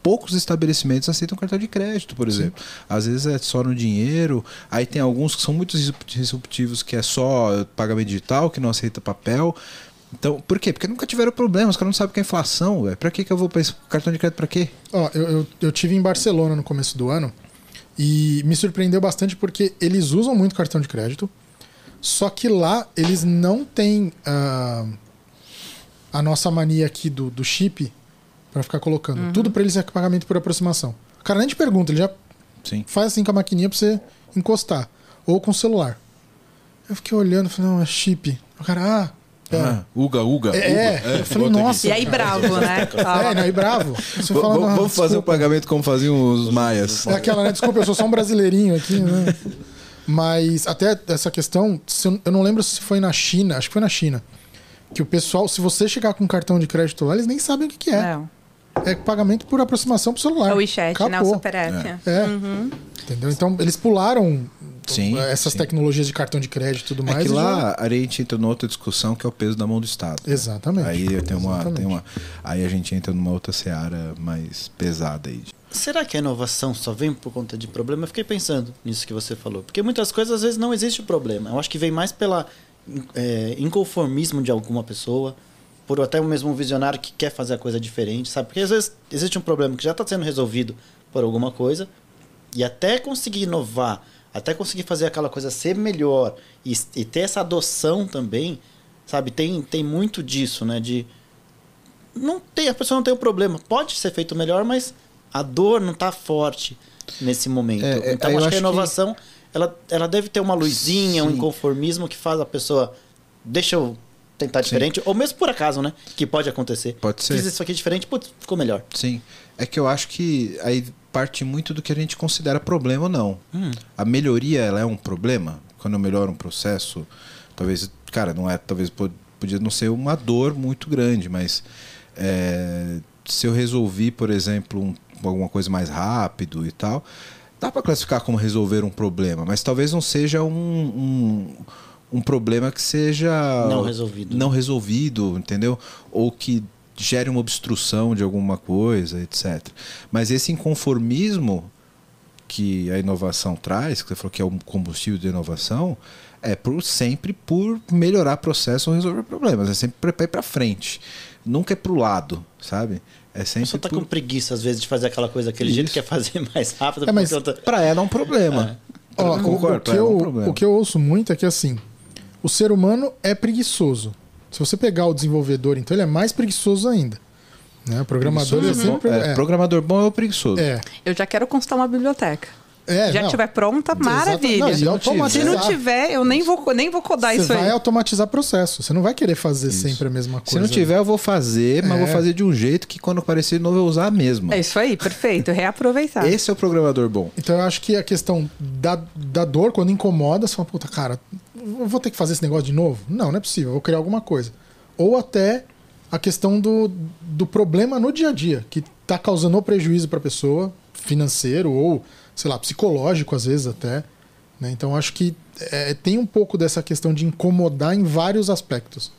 poucos estabelecimentos aceitam cartão de crédito, por exemplo. Às vezes é só no dinheiro. Aí tem alguns que são muito disruptivos que é só pagamento digital, que não aceita papel. Então, por quê? Porque nunca tiveram problemas, os caras não sabem o que é inflação, velho. Pra que, que eu vou para cartão de crédito pra quê? Ó, eu, eu, eu tive em Barcelona no começo do ano e me surpreendeu bastante porque eles usam muito cartão de crédito, só que lá eles não têm ah, a nossa mania aqui do, do chip pra ficar colocando. Tudo pra eles é pagamento por aproximação. O cara nem te pergunta, ele já Sim. faz assim com a maquininha pra você encostar. Ou com o celular. Eu fiquei olhando, falei, não, é chip. O cara, ah, é. Ah, Uga, Uga. É, Uga. eu falei, bota aqui. nossa. E aí, bravo, né? É, não, e bravo. Você fala, vamos fazer o pagamento como faziam os maias. É aquela, né? Desculpa, eu sou só um brasileirinho aqui, né? Mas até essa questão, eu não lembro se foi na China, acho que foi na China, que o pessoal, se você chegar com um cartão de crédito lá, eles nem sabem o que, que é. Não. É pagamento por aproximação pro celular. É o WeChat, né? O Acabou. Super App. É. Uhum. Entendeu? Então, eles pularam Sim, essas sim. tecnologias de cartão de crédito e tudo É mais. que e já- lá a gente entra numa outra discussão que é o peso da mão do Estado. né? Exatamente. Aí tem uma, Exatamente. tem uma, aí a gente entra numa outra seara mais pesada aí. Será que a inovação só vem por conta de problema? Eu fiquei pensando nisso que você falou. Porque muitas coisas, às vezes, não existe problema. Eu acho que vem mais pela é, inconformismo de alguma pessoa, por até mesmo um visionário que quer fazer a coisa diferente, sabe? Porque às vezes existe um problema que já está sendo resolvido por alguma coisa, e até conseguir inovar, até conseguir fazer aquela coisa ser melhor e, e ter essa adoção também, sabe? Tem, tem muito disso, né? De não tem, a pessoa não tem o problema. Pode ser feito melhor, mas a dor não está forte nesse momento. É, é, então acho acho que que- a inovação ela, ela deve ter uma luzinha, um Sim. inconformismo que faz a pessoa deixa eu tentar diferente, ou mesmo por acaso, né? Que pode acontecer. Pode ser. Fiz isso aqui diferente, putz, ficou melhor. Sim. É que eu acho que aí parte muito do que a gente considera problema ou não. Hum. A melhoria, ela é um problema? Quando eu melhoro um processo, talvez, cara, não é, talvez po- podia não ser uma dor muito grande, mas é, se eu resolvi, por exemplo, um- alguma coisa mais rápido e tal, dá para classificar como resolver um problema, mas talvez não seja um, um, um problema que seja Não resolvido. não resolvido, entendeu? Ou que gere uma obstrução de alguma coisa, etc. Mas esse inconformismo que a inovação traz, que você falou que é o combustível de inovação, é por sempre por melhorar processo ou resolver problemas. É sempre para ir para frente. Nunca é para o lado, sabe? É sempre pessoa tá por... com preguiça, às vezes, de fazer aquela coisa daquele jeito, quer fazer mais rápido. É, mas- outra- Para ela é um problema. Ó, Eu o, concordo, o pra que ela é um eu, problema. o que eu ouço muito é que assim, o ser humano é preguiçoso. Se você pegar o desenvolvedor, então ele é mais preguiçoso ainda. Né? O programador é Preguiçoso, sempre. é, É, Programador bom é o preguiçoso. é, Eu já quero consultar uma biblioteca. é, já não. estiver pronta, maravilha. Não, e Se não tiver, eu nem vou, nem vou codar Você isso vai aí. automatizar processo. Você não vai querer fazer sempre a mesma coisa. Se não tiver, eu vou fazer, mas É. vou fazer de um jeito que quando aparecer de novo eu usar mesmo. É isso aí, perfeito. Reaproveitar. Esse é o programador bom. Então eu acho que a questão da, da dor, quando incomoda, você fala, puta, cara, vou ter que fazer esse negócio de novo? Não, não é possível, eu vou criar alguma coisa. Ou até a questão do, do problema no dia a dia, que tá causando prejuízo para a pessoa, financeiro ou, sei lá, psicológico às vezes até. né? Então acho que é, tem um pouco dessa questão de incomodar em vários aspectos.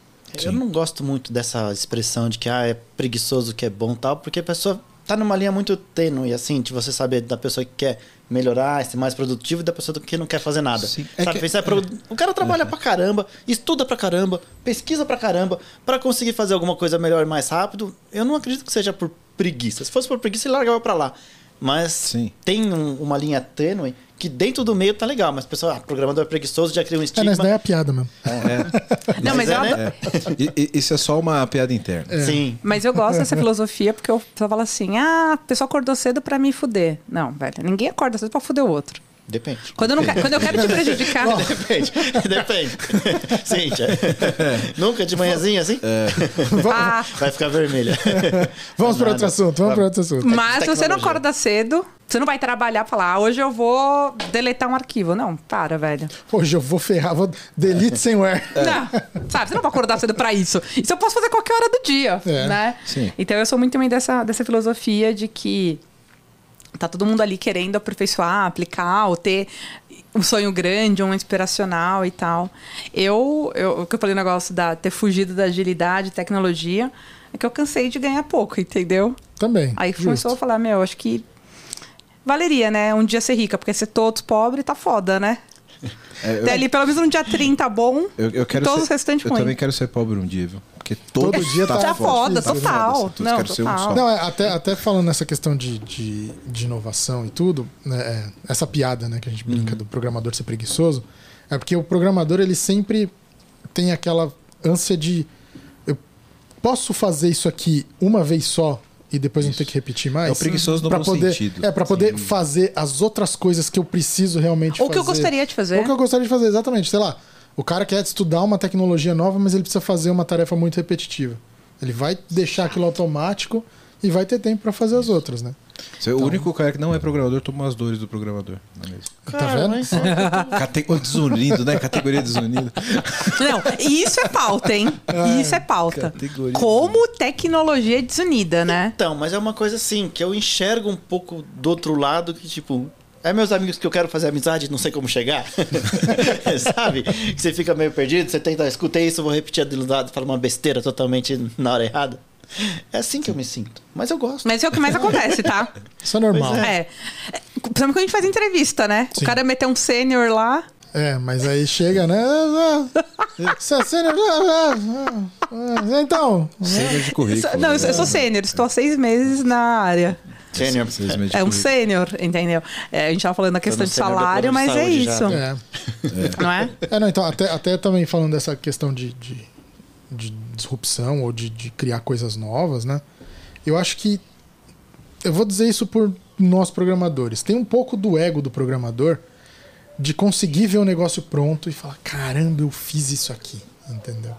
Eu não gosto muito dessa expressão de que ah, é preguiçoso que é bom e tal, porque a pessoa tá numa linha muito tênue, assim, de você saber da pessoa que quer melhorar, ser mais produtivo da pessoa que não quer fazer nada. Sim. É Sabe? que- Isso é pro- O cara trabalha pra caramba, estuda pra caramba, pesquisa pra caramba, pra conseguir fazer alguma coisa melhor e mais rápido. Eu não acredito que seja por preguiça. Se fosse por preguiça, ele largava pra lá. Mas Sim. tem um- uma linha tênue que dentro do meio tá legal, mas o pessoal, ah, programador preguiçoso já cria um É, estigma. mas daí é a piada mesmo. Não, mas, é, eu, né? adoro- É. E- e- Isso é só uma piada interna. Sim. mas eu gosto dessa filosofia porque eu só falo assim: ah, a pessoa acordou cedo pra me fuder. Não, velho, ninguém acorda cedo pra fuder o outro. Depende. Quando eu, não quero, quando eu quero te prejudicar. Depende, depende. Cíntia, nunca de manhãzinha assim? Ah, Vai ficar vermelha. Vamos para outro assunto, vamos para outro assunto. mas se você não acorda cedo, você não vai trabalhar e falar, ah, hoje eu vou deletar um arquivo. Não, para, velho. Hoje eu vou ferrar, vou delete sem wear. Não, sabe, você não vai acordar cedo pra isso. Isso eu posso fazer qualquer hora do dia, É, né? sim. Então eu sou muito também dessa, dessa filosofia de que tá todo mundo ali querendo aperfeiçoar, aplicar, ou ter um sonho grande, um inspiracional e tal. Eu, eu o que eu falei o negócio da ter fugido da agilidade, tecnologia, é que eu cansei de ganhar pouco, entendeu? Também. Aí começou a falar, meu, acho que valeria, né? Um dia ser rica, porque ser todos pobre tá foda, né? É, eu- ali pelo menos um dia 30 bom Eu, eu quero e todos ser, os restantes Eu ruim. também quero ser pobre um dia, viu? Porque todo, Todo dia tá Tá foda, total. foda, assim, Não, um total. só. Não, é, até, até falando nessa questão de, de, de inovação e tudo, né, é, essa piada né, que a gente brinca do programador ser preguiçoso, é porque o programador ele sempre tem aquela ânsia de eu posso fazer isso aqui uma vez só e depois não ter que repetir mais. É o preguiçoso no Pra bom poder, sentido. É, para poder fazer as outras coisas que eu preciso realmente Ou fazer. que eu gostaria de fazer. Ou que eu gostaria de fazer, exatamente. Sei lá, o cara quer estudar uma tecnologia nova, mas ele precisa fazer uma tarefa muito repetitiva. Ele vai deixar aquilo automático e vai ter tempo para fazer as outras, né? Você é o único cara que não é programador toma as dores do programador. Não é mesmo? tá vendo? mas- Cate... Desunido, né? Categoria desunido. Não, e isso é pauta, hein? Isso é pauta. Categoria Como tecnologia desunida, né? Então, mas é uma coisa assim, que eu enxergo um pouco do outro lado, que tipo... É meus amigos que eu quero fazer amizade, não sei como chegar. Sabe? Que você fica meio perdido, você tenta, escutei isso, eu vou repetir do lado, fala uma besteira totalmente na hora errada. É assim que eu me sinto. Mas eu gosto. Mas é o que mais acontece, tá? Isso é normal. Pois É. é. Principalmente quando a gente faz entrevista, né? Sim. O cara meteu um sênior lá. É, mas aí chega, né? Você é sênior? Então, Sênior de currículo. Não, eu, sou- né? sênior, estou há seis meses na área. Sênior. Seis meses de É um sênior, entendeu? É, a gente tava falando da questão de salário, de mas é já. isso. é. Não é? É, não, então, até, até também falando dessa questão de, de, de disrupção ou de, de criar coisas novas, né? Eu acho que. Eu vou dizer isso por nós programadores. Tem um pouco do ego do programador de conseguir ver o negócio pronto e falar: caramba, eu fiz isso aqui. Entendeu?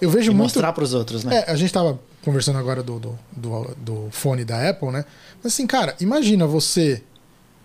Eu vejo E muito. mostrar pros outros, né? É, a gente tava conversando agora do, do, do, do fone da Apple, né? Mas assim, cara, imagina você.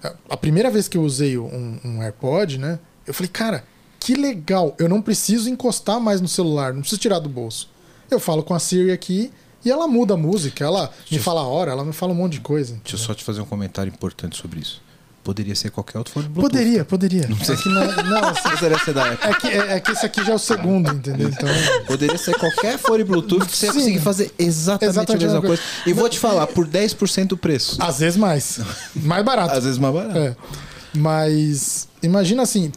a- A primeira vez que eu usei um, um AirPod, né? Eu falei, cara, que legal. Eu não preciso encostar mais no celular, não preciso tirar do bolso. Eu falo com a Siri aqui e ela muda a música, ela me fala a hora, ela me fala um monte de coisa. Deixa eu só te fazer um comentário importante sobre isso. Poderia ser qualquer outro fone Bluetooth. Poderia, poderia. É que não, não, assim, Poderia ser da Apple. é, que, é, é que esse aqui já é o segundo, entendeu? Então. Poderia ser qualquer fone Bluetooth que você ia Sim. conseguir fazer exatamente, Exatamente a mesma a mesma coisa. E vou te falar, por 10% do preço. Às vezes mais. Mais barato. Às vezes mais barato. É. Mas imagina assim,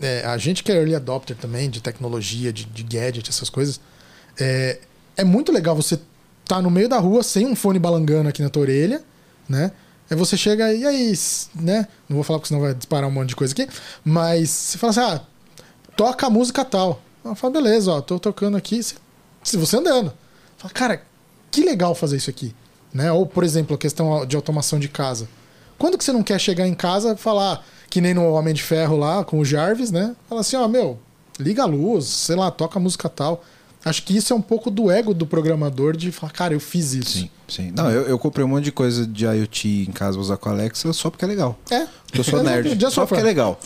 é- é, a gente que é early adopter também de tecnologia, de, de gadget, essas coisas, é, é muito legal você tá no meio da rua sem um fone balangando aqui na tua orelha, né? Aí você chega e aí, né? Não vou falar porque senão vai disparar um monte de coisa aqui, mas você fala assim, ah, toca a música tal. Eu falo, beleza, ó, tô tocando aqui, se, você andando. Fala, cara, que legal fazer isso aqui, né? Ou, por exemplo, a questão de automação de casa. Quando que você não quer chegar em casa e falar, que nem no Homem de Ferro lá, com o Jarvis, né? Fala assim, ó, meu, liga a luz, sei lá, toca a música tal. Acho que isso é um pouco do ego do programador de falar, cara, eu fiz isso. Sim, sim. Não, eu, eu comprei um monte de coisa de IoT em casa pra usar com a Alexa só porque é legal. É. Porque eu sou nerd. Só porque é legal.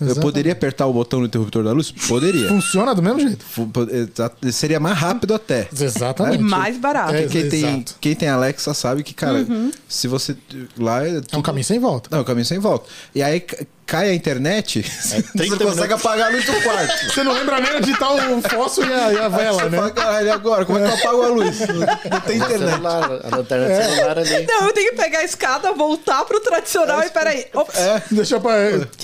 Eu Exatamente. poderia apertar o botão no interruptor da luz? Poderia. Funciona do mesmo jeito. Po- exa- Seria mais rápido até. Exatamente. E mais barato. É, Quem tem, quem tem Alexa sabe que, cara, se você. Lá é, É um tudo- caminho sem volta. Não, é um caminho sem volta. E aí cai a internet, você 30 consegue minutos. apagar a luz do quarto. Você não lembra nem onde tá o fósforo e a, e a vela, você né? fala, caralho, e agora? Como é que eu apago a luz? Não, não tem internet. Celular, a lanterna do celular ali. Não, eu tenho que pegar a escada, voltar pro tradicional e peraí. Ops. É, Deixa eu pa-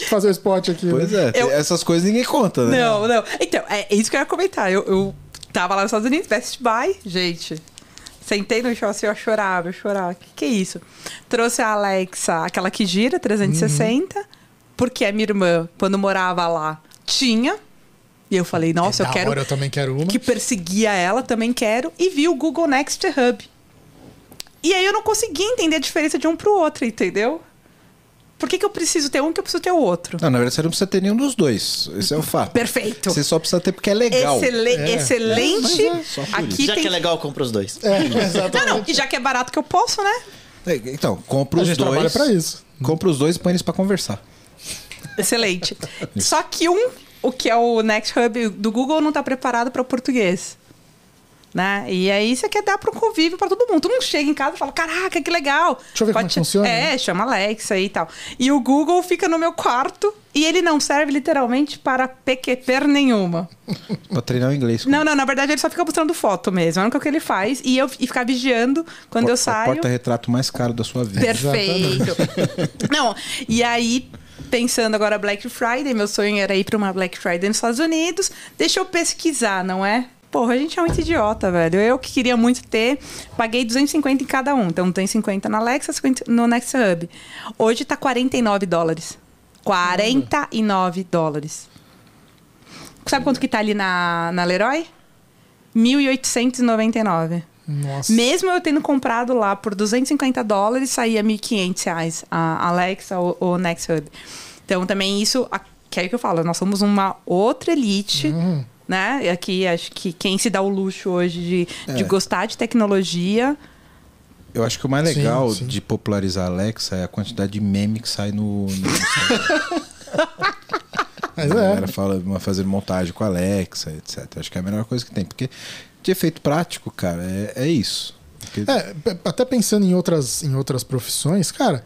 fazer o spot aqui. pois né? é. Eu- Essas coisas ninguém conta, né? Não, não. Então, é isso que eu ia comentar. Eu, eu tava lá nos Estados Unidos, Best Buy, gente. Sentei no chão assim, eu chorava, eu chorava. O que, que é isso? Trouxe a Alexa, aquela que gira, 360, porque a minha irmã, quando morava lá, tinha. E eu falei, nossa, É eu quero hora, eu também quero uma. que perseguia ela, também quero, e vi o Google Next Hub. E aí eu não consegui entender a diferença de um pro outro, entendeu? Por que, que eu preciso ter um que eu preciso ter o outro? Não, na verdade você não precisa ter nenhum dos dois. Esse é o fato. Perfeito. Você só precisa ter porque é legal. Excele- É. Excelente. É, é Aqui Já tem... que é legal, compra os dois. É, Não, exatamente. não. E já que é barato que eu posso, né? É, Então, compra A os gente trabalha dois. pra isso. Compra os dois e põe eles pra conversar. Excelente. Só que um, o que é o Next Hub do Google, não está preparado para o português. Né? E aí você quer dar para um convívio para todo mundo. Todo mundo chega em casa e fala: Caraca, que legal. Deixa eu ver como é que funciona, É, né? chama Alexa e tal. E o Google fica no meu quarto e ele não serve literalmente para PQP nenhuma. Pra treinar o inglês. Não, não, na verdade ele só fica mostrando foto mesmo. É o único que ele faz. E eu e ficar vigiando quando eu saio. Porta-retrato mais caro da sua vida. Perfeito. Não, e aí, pensando agora Black Friday, meu sonho era ir para uma Black Friday nos Estados Unidos. Deixa eu pesquisar, não é? Porra, a gente é muito idiota, velho. Eu que queria muito ter, paguei 250 em cada um. Então, 250 na Alexa, 50 no Next Hub. Hoje tá 49 dólares. 49 dólares. Sabe quanto que tá ali na, na Leroy? 1.899. Nossa. Mesmo eu tendo comprado lá por 250 dólares, saía 1.500 reais a Alexa ou o Next Hub. Então, também isso, que é o que eu falo, nós somos uma outra elite, Uhum. né? Aqui, acho que quem se dá o luxo hoje de, de É. gostar de tecnologia Eu acho que o mais Sim, legal sim. de popularizar a Alexa é a quantidade de meme que sai no. no Mas A é. galera fala uma- fazendo montagem com a Alexa, etc. Acho que é a melhor coisa que tem. Porque de efeito prático, cara, é, é isso. Porque- É, até pensando em outras, em outras profissões, cara,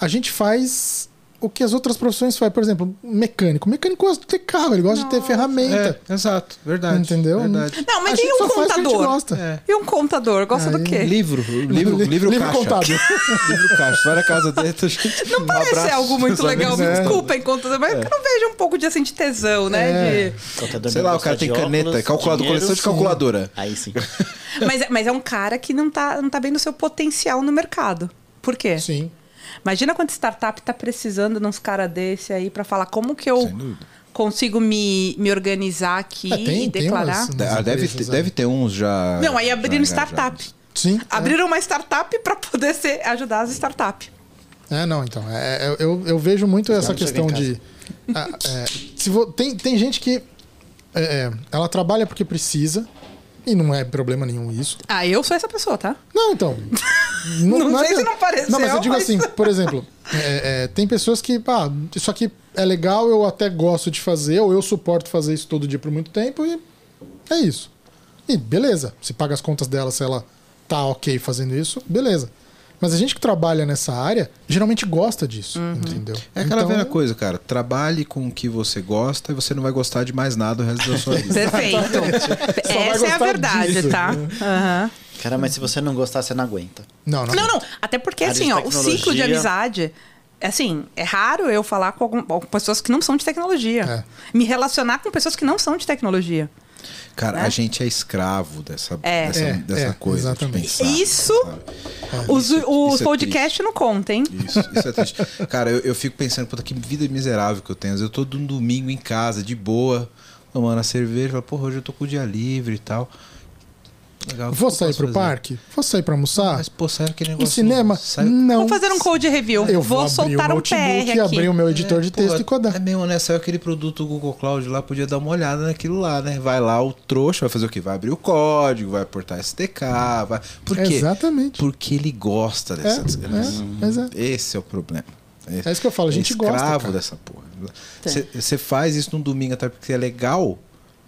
a gente faz o que as outras profissões fazem. Por exemplo, mecânico. O mecânico gosta de ter carro, ele gosta de ter ferramenta. É, exato, verdade. Entendeu? Verdade. Não, mas e gente um gente contador? gosta. É. E um contador? Gosta do Aí- quê? Livro, livro, livro, Livro caixa. contábil. livro caixa. Vai na casa dele, tu- Não um parece abraço algo muito legal, amigos. me É. desculpem, contador, mas eu não vejo um pouco de assim de tesão, né? É. de- Contador Sei lá, o cara tem caneta, óculos, calculador, dinheiro, coleção de sim. calculadora. Aí sim. Mas, é- mas é um cara que não tá, não tá vendo o seu potencial no mercado. Por quê? Sim. Imagina quanta startup tá precisando de uns caras desse aí pra falar como que eu consigo me, me organizar aqui É, tem- e tem declarar. umas- Ah, deve, ter- é. deve ter uns já. Não, aí já abriram startup. Sim. Abriram uma startup pra poder ser, ajudar as startups. É, não, então. é, é, eu, eu vejo muito essa questão de. ah, é, se vo- tem, tem gente que. é, é, ela trabalha porque precisa. E não é problema nenhum isso. Ah, eu sou essa pessoa, tá? Não, então. Não é sei que- se não pareceu, Não, mas eu digo mas- assim, por exemplo, é, é, tem pessoas que, ah, isso aqui é legal, eu até gosto de fazer, ou eu suporto fazer isso todo dia por muito tempo, e é isso. E beleza, se paga as contas dela, se ela tá ok fazendo isso, beleza. Mas a gente que trabalha nessa área, geralmente gosta disso, Uhum. entendeu? É aquela Então, velha coisa, cara. Trabalhe com o que você gosta e você não vai gostar de mais nada o resto da sua vida. Perfeito. Essa é a verdade, disso. tá? Aham. Cara, mas se você não gostar, você não aguenta. Não, não. Não, não. Até porque, assim, ó, o ciclo de amizade. Assim, é raro eu falar com, algum- com pessoas que não são de tecnologia. É. Me relacionar com pessoas que não são de tecnologia. Cara, Né? a gente é escravo dessa, É. dessa, É, dessa é, coisa. exatamente. De pensar, Isso, os, Isso- os isso é podcasts não contam, hein? Isso, isso é triste. Cara, eu, eu fico pensando, puta, que vida miserável que eu tenho. Eu tô de um domingo em casa, de boa, tomando a cerveja, falo, porra, hoje eu tô com o dia livre e tal. Legal, o Vou sair pro fazer? parque? Vou sair pra almoçar? Mas, pô, sério que negócio. Em cinema? Sai... Não. Vamos fazer um code review. Eu vou, abrir soltar o um PR aqui. abrir o meu editor de Pô, texto e codar. É mesmo, né? Saiu aquele produto Google Cloud lá, podia dar uma olhada naquilo lá, né? Vai lá, o trouxa vai fazer o quê? Vai abrir o código, vai portar SDK, vai. Por quê? Exatamente. Porque ele gosta É, dessa desgraça. é, mas é. Esse é o problema. É isso que eu falo, a gente é gosta, escravo dessa porra. Você faz isso num domingo até porque é legal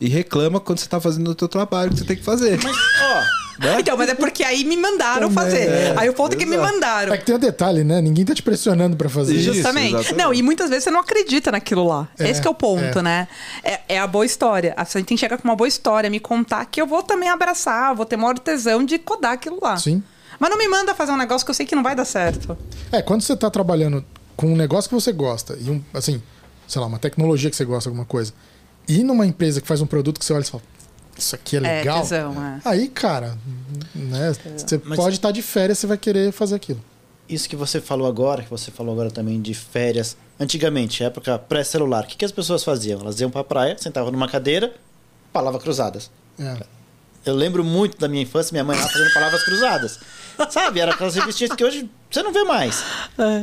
e reclama quando você tá fazendo o teu trabalho que você tem que fazer. Ó, né? Então, mas é porque aí me mandaram Também, fazer. é, aí o ponto é que me mandaram. É que tem um detalhe, né? Ninguém tá te pressionando pra fazer Isso. Justamente. exatamente. Não, e muitas vezes você não acredita naquilo lá. É, Esse que é o ponto, é. né? É, é a boa história. A gente tem que chegar com uma boa história, me contar que eu vou também abraçar, vou ter maior tesão de codar aquilo lá. Sim. Mas não me manda fazer um negócio que eu sei que não vai dar certo. É, quando você tá trabalhando com um negócio que você gosta e um, assim, sei lá, uma tecnologia que você gosta, alguma coisa, e numa empresa que faz um produto que você olha e fala, isso aqui é legal. tesão, é. Aí, cara, né? Você Mas- pode estar de férias, você vai querer fazer aquilo. isso que você falou agora, que você falou agora também de férias. Antigamente, época pré-celular, o que, que as pessoas faziam? Elas iam pra praia, sentavam numa cadeira, palavras cruzadas. É. Eu lembro muito da minha infância, minha mãe lá fazendo palavras cruzadas. Sabe? Era aquelas revistinhas que hoje você não vê mais.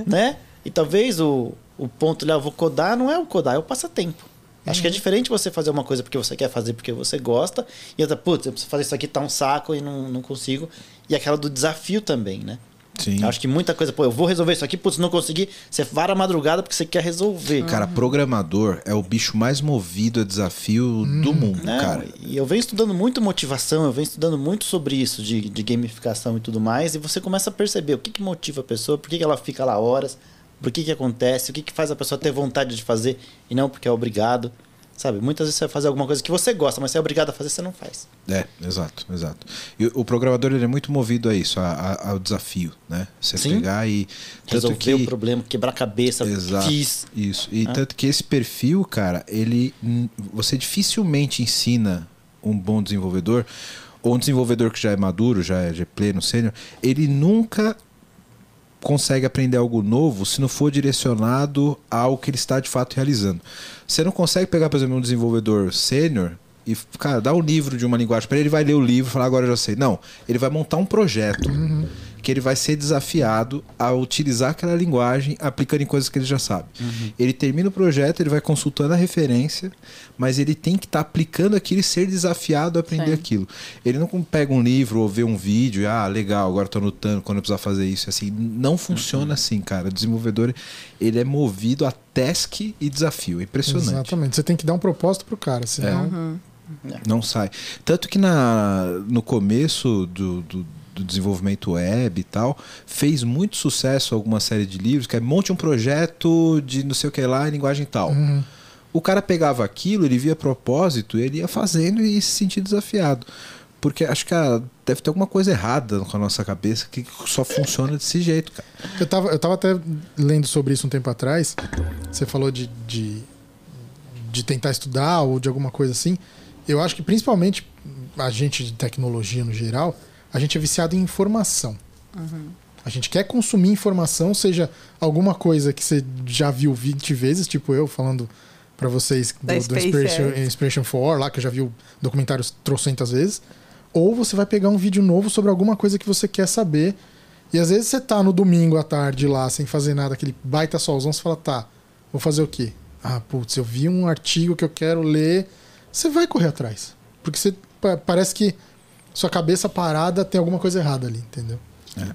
Né? E talvez o, o ponto lá, eu vou codar, não é o codar, é o passatempo. Acho que é diferente você fazer uma coisa porque você quer fazer porque você gosta, e outra, putz, eu preciso fazer isso aqui, tá um saco e não, não consigo. E aquela do desafio também, né? Sim. Acho que muita coisa, pô, eu vou resolver isso aqui, putz, não consegui. Você vara a madrugada porque você quer resolver. Cara, programador é o bicho mais movido a desafio do mundo, Não, cara. E eu venho estudando muito motivação, eu venho estudando muito sobre isso de, de gamificação e tudo mais, e você começa a perceber o que, que motiva a pessoa, por que, que ela fica lá horas, por que, que acontece, o que, que faz a pessoa ter vontade de fazer e não porque é obrigado. Sabe, muitas vezes você vai fazer alguma coisa que você gosta, mas você é obrigado a fazer, você não faz. É, exato, exato. E o- programador ele é muito movido a isso, a- a- ao desafio, né? Você Sim. pegar e Resolver que o problema, quebrar a cabeça, Exato. fiz. Isso. E tanto que esse perfil, cara, ele. Você dificilmente ensina um bom desenvolvedor, ou um desenvolvedor que já é maduro, já é, já é pleno, sênior, ele nunca consegue aprender algo novo se não for direcionado ao que ele está de fato realizando. Você não consegue pegar, por exemplo, um desenvolvedor sênior e, cara, dar um livro de uma linguagem para ele, ele vai ler o livro e falar, agora eu já sei. Não, ele vai montar um projeto. Que ele vai ser desafiado a utilizar aquela linguagem aplicando em coisas que ele já sabe. Ele termina o projeto, ele vai consultando a referência, mas ele tem que estar aplicando aquilo e ser desafiado a aprender Sim. aquilo. Ele não pega um livro ou vê um vídeo e, ah, legal, agora tô anotando quando eu precisar fazer isso. Assim, não funciona assim, cara. O desenvolvedor, ele é movido a task e desafio. É impressionante. Exatamente. Você tem que dar um propósito pro cara, senão. Não sai. Tanto que na, no começo do, do, do desenvolvimento web e tal, fez muito sucesso alguma série de livros que é monte um projeto de não sei o que lá em linguagem tal. O cara pegava aquilo, ele via propósito, ele ia fazendo e se sentia desafiado. Porque acho que deve ter alguma coisa errada com a nossa cabeça que só funciona desse jeito, cara. Eu tava, eu tava até lendo sobre isso um tempo atrás. Você falou de, de, de tentar estudar ou de alguma coisa assim. Eu acho que principalmente a gente de tecnologia no geral, a gente é viciado em informação. A gente quer consumir informação, seja alguma coisa que você já viu 20 vezes, tipo eu falando pra vocês do, do. Inspiration, Inspiration 4, lá que eu já vi o documentários trocentas vezes. Ou você vai pegar um vídeo novo sobre alguma coisa que você quer saber. E às vezes você tá no domingo à tarde lá, sem fazer nada, aquele baita solzão, você fala, tá, vou fazer o quê? Ah, putz, eu vi um artigo que eu quero ler. Você vai correr atrás. Porque você pa- parece que sua cabeça parada tem alguma coisa errada ali, entendeu?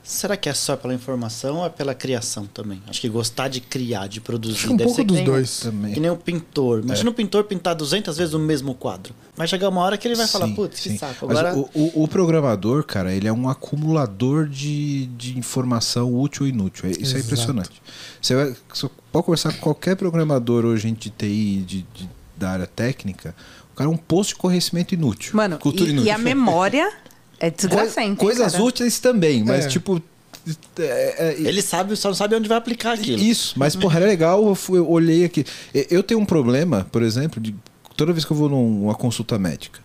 Será que é só pela informação ou é pela criação também? Acho que gostar de criar, de produzir, um deve pouco dos nem, dois. Também. Que nem o pintor. Imagina o pintor pintar 200 vezes o mesmo quadro. Vai chegar uma hora que ele vai falar, Sim, putz, que saco. Mas Agora, o, o- o programador, cara, ele é um acumulador de, de informação útil e inútil. É- Isso Exato. é impressionante. Você, vai, você pode conversar com qualquer programador hoje de TI, de, de- da área técnica, o cara é um posto de conhecimento inútil. Mano, cultura e, e inútil. a memória é hein, Coisas cara? úteis também, mas É. tipo. é- é- ele sabe, só não sabe onde vai aplicar aquilo. Isso, mas porra, era legal, eu, fui- eu olhei aqui. E- Eu tenho um problema, por exemplo, de toda vez que eu vou numa consulta médica,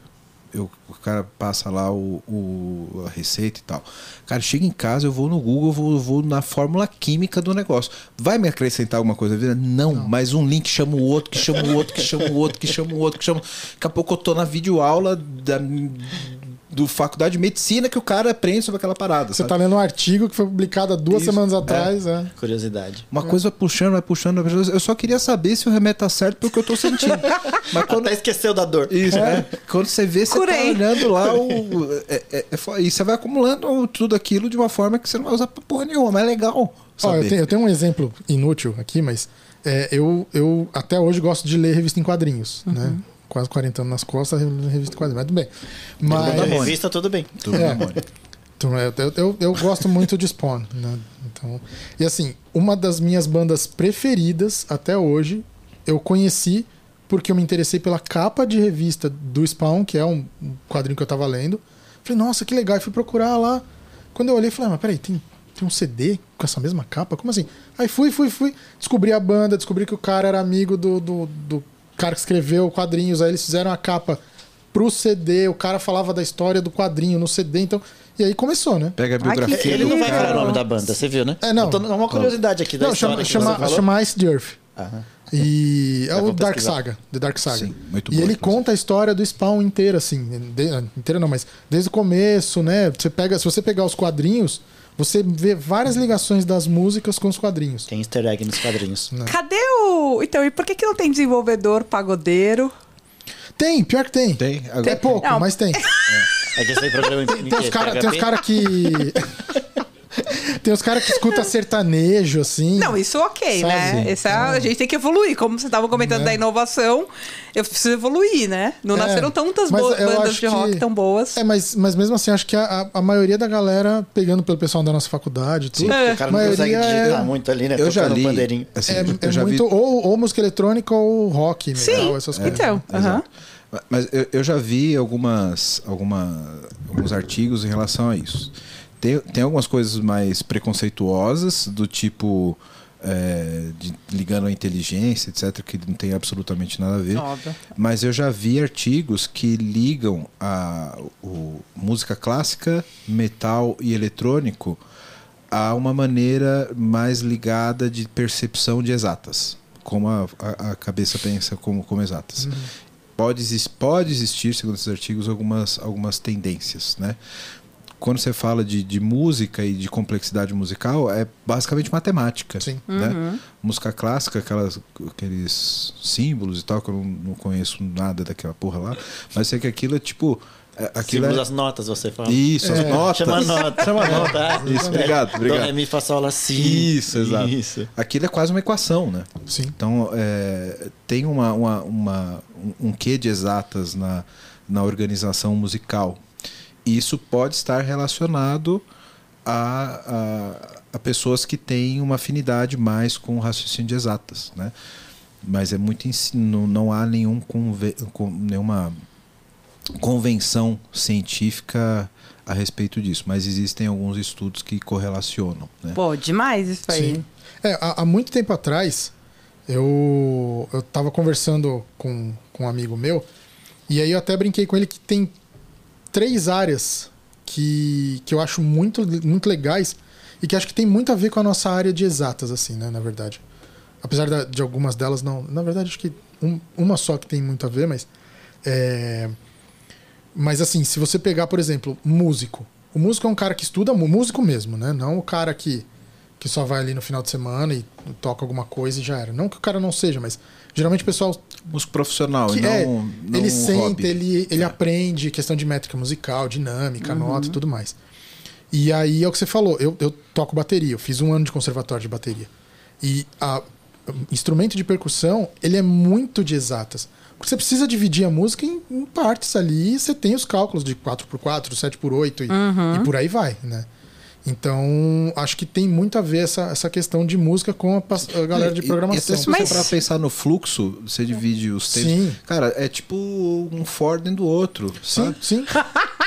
eu, o cara passa lá o, o- a receita e tal. Cara, chega em casa, eu vou no Google, eu vou, eu vou na fórmula química do negócio. Vai me acrescentar alguma coisa vida? Não, mas um link chama o outro, que chama o outro, que chama o outro, que chama o outro, que chama. Daqui a pouco eu tô na videoaula da. Do faculdade de medicina que o cara aprende sobre aquela parada. Você sabe? tá lendo um artigo que foi publicado há duas Isso, semanas é. atrás, é. Curiosidade. Uma coisa vai puxando, vai puxando, vai puxando. Eu só queria saber se o remédio tá certo porque eu tô sentindo. Mas quando. Até esqueceu da dor. Isso, é. Quando você vê, você tá Curei. olhando lá o. É, é- é fo- e você vai acumulando tudo aquilo de uma forma que você não vai usar pra porra nenhuma, mas é legal. Ó, eu, tenho, eu tenho um exemplo inútil aqui, mas é, eu, eu até hoje gosto de ler revista em quadrinhos, né? Quase 40 anos nas costas, revista quadrinhos, mas tudo bem. Mas... Mas, revista, tudo bem. Tudo é. na memória. então, eu, eu, eu, eu gosto muito de Spawn, né? Então, e assim, uma das minhas bandas preferidas até hoje, eu conheci porque eu me interessei pela capa de revista do Spawn, que é um um quadrinho que eu tava lendo. Falei, nossa, que legal. E fui procurar lá. Quando eu olhei, falei, ah, mas peraí, tem, tem um CD com essa mesma capa? Como assim? Aí fui, fui, fui. Descobri a banda, descobri que o cara era amigo do, do, do cara que escreveu quadrinhos. Aí eles fizeram a capa pro CD. O cara falava da história do quadrinho no CD. Então, e aí começou, né? Pega a biografia. que Ele não vai falar o nome da banda, você viu, né? É, não. É uma curiosidade aqui da Não, história chama, chama, chama Ice the Earth. Aham. E é o Dark pesquisar. Saga, The Dark Saga. Sim, muito e boa, ele conta a história do Spawn inteira, assim. De, inteira não, mas desde o começo, né? Você pega, se você pegar os quadrinhos, você vê várias ligações das músicas com os quadrinhos. Tem easter egg nos quadrinhos. Cadê o. Então, e por que, que não tem desenvolvedor pagodeiro? Tem, pior que tem. Tem. É Agora, pouco, Não. mas tem. É que esse aí programa em Tem os caras cara que. tem os caras que escuta sertanejo, assim. Não, isso ok, Sabe? né? Sim. Essa, a gente tem que evoluir. Como você estava comentando Né? da inovação, eu preciso evoluir, né? Não É, nasceram tantas mas bo- eu bandas de rock que- tão boas. É, mas, mas mesmo assim, acho que a, a- a maioria da galera, pegando pelo pessoal da nossa faculdade, tudo, É. O cara não consegue maioria é- digitar muito ali, né? eu já Tocando li. pandeirinho. Assim, é, eu é já muito vi, ou, ou música eletrônica ou rock, metal, Sim, essas coisas. então. aham. Exato. Mas eu, eu já vi algumas, alguma, alguns artigos em relação a isso. Tem, tem algumas coisas mais preconceituosas, do tipo é, de- ligando à inteligência, etc., que não tem absolutamente nada a ver. Óbvio. Mas eu já vi artigos que ligam a o, música clássica, metal e eletrônico a uma maneira mais ligada de percepção de exatas, como a, a- a cabeça pensa como, como exatas. Pode, exis- pode existir, segundo esses artigos, algumas, algumas tendências, né? Quando você fala de, de música e de complexidade musical, é basicamente matemática. Sim. Né? Música clássica, aquelas, aqueles símbolos e tal, que eu não, não conheço nada daquela porra lá, mas sei que aquilo é tipo. é- Aquilo Símbolo é, das notas, você fala. Isso, as notas. Chama nota. Chama nota. Isso, obrigado, obrigado. Dó, ré, mi, fá, sol, lá, si. Isso, exato. Isso. Aquilo é quase uma equação, né? Sim. Então, é, tem uma, uma, uma- um- um quê de exatas na, na organização musical. Isso pode estar relacionado a, a, a pessoas que têm uma afinidade mais com o raciocínio de exatas, né? Mas é muito ensino, não há nenhum conve, com, nenhuma convenção científica a respeito disso, mas existem alguns estudos que correlacionam, né? Pô, demais isso aí. Sim. É, há, há muito tempo atrás, eu, eu tava conversando com, com um amigo meu, e aí eu até brinquei com ele que tem três áreas que, que eu acho muito, muito legais e que acho que tem muito a ver com a nossa área de exatas, assim, né, na verdade. Apesar da- de algumas delas não. Na verdade, acho que um- uma só que tem muito a ver, mas. É, mas assim, se você pegar, por exemplo, músico. O músico é um cara que estuda, músico mesmo, né? Não o cara que, que só vai ali no final de semana e toca alguma coisa e já era. Não que o cara não seja, mas geralmente o pessoal Músico profissional, que e não, é, não ele um senta, hobby. ele, ele É. aprende questão de métrica musical, dinâmica, nota e tudo mais. E aí é o que você falou, eu, eu toco bateria, eu fiz um ano de conservatório de bateria. E a instrumento de percussão, ele é muito de exatas. Porque você precisa dividir a música em, em partes ali, e você tem os cálculos de 4x4, 7x8 e, e por aí vai, né? Então, acho que tem muito a ver essa, essa questão de música com a, a galera de E- programação. E, até se você Mas- parar pra pensar no fluxo, você divide os tempos. Sim. Cara, é tipo um for dentro do outro. Sim, sabe? sim.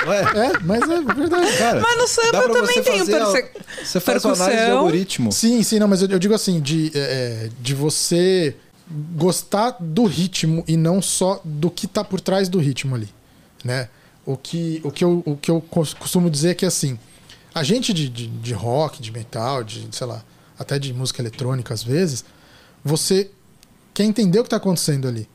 Não é? É, mas é verdade. Cara, Mas no samba pra também fazer perce- Você faz uma análise de percussão. algoritmo. Sim, sim, não, mas eu, eu digo assim, de, é, é, de você gostar do ritmo e não só do que tá por trás do ritmo ali, né? O que, o que, eu, o que eu cos- costumo dizer é que, assim, a gente de, de, de rock, de metal, de, sei lá, até de música eletrônica às vezes, você quer entender o que tá acontecendo ali.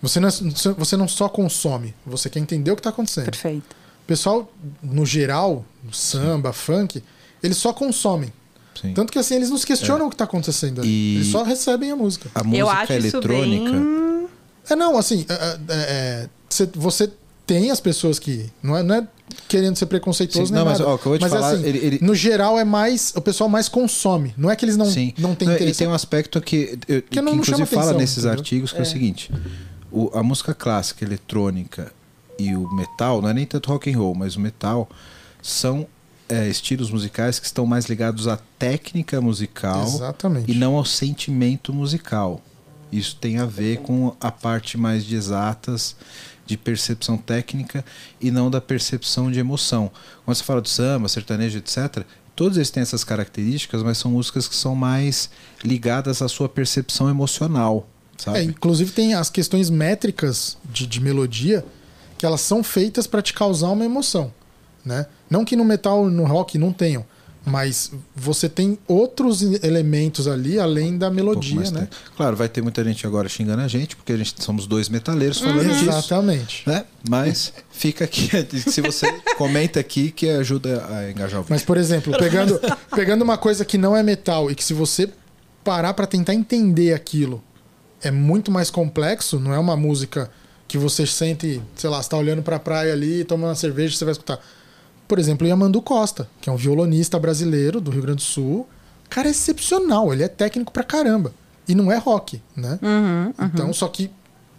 Você não, é- você não só consome, você quer entender o que tá acontecendo. Perfeito. O pessoal, no geral, samba, funk, eles só consomem. Sim. Tanto que assim, eles não se questionam o que tá acontecendo ali. E- Eles só recebem a música. A Eu música acho isso eletrônica. bem... É, não, assim, é, é, é, cê- você tem as pessoas que. Não é, não é querendo ser preconceituoso Sim, não, mas, ó, o que eu vou te mas falar, assim, ele- ele- no geral é mais. O pessoal mais consome. Não é que eles não, Sim. não têm Não, E interesse. tem um aspecto que, eu- que, não- não inclusive chama fala atenção, nesses entendeu? artigos que é, o seguinte: o- a música clássica, eletrônica e o metal, não é nem tanto rock and roll, mas o metal são é, estilos musicais que estão mais ligados à técnica musical Exatamente. e não ao sentimento musical. Isso tem a ver com a parte mais de exatas, de percepção técnica e não da percepção de emoção. Quando você fala de samba, sertanejo, etc., todos eles têm essas características, mas são músicas que são mais ligadas à sua percepção emocional. Sabe? É, inclusive tem as questões métricas de, de melodia que elas são feitas para te causar uma emoção, né? Não que no metal, no rock não tenham, mas você tem outros elementos ali além da Um melodia, mais né? técnico. Claro, vai ter muita gente agora xingando a gente, porque a gente somos dois metaleiros falando disso. Exatamente. Né? Mas fica aqui, se você comenta aqui que ajuda a engajar o vídeo. Mas, por exemplo, pegando, pegando uma coisa que não é metal e que se você parar pra tentar entender aquilo é muito mais complexo, não é uma música que você sente, sei lá, você tá olhando pra praia ali, toma uma cerveja e você vai escutar. Por exemplo, o Yamandu Costa, que é um violonista brasileiro do Rio Grande do Sul. Cara, é excepcional, ele é técnico pra caramba. E não é rock, né? Então, só que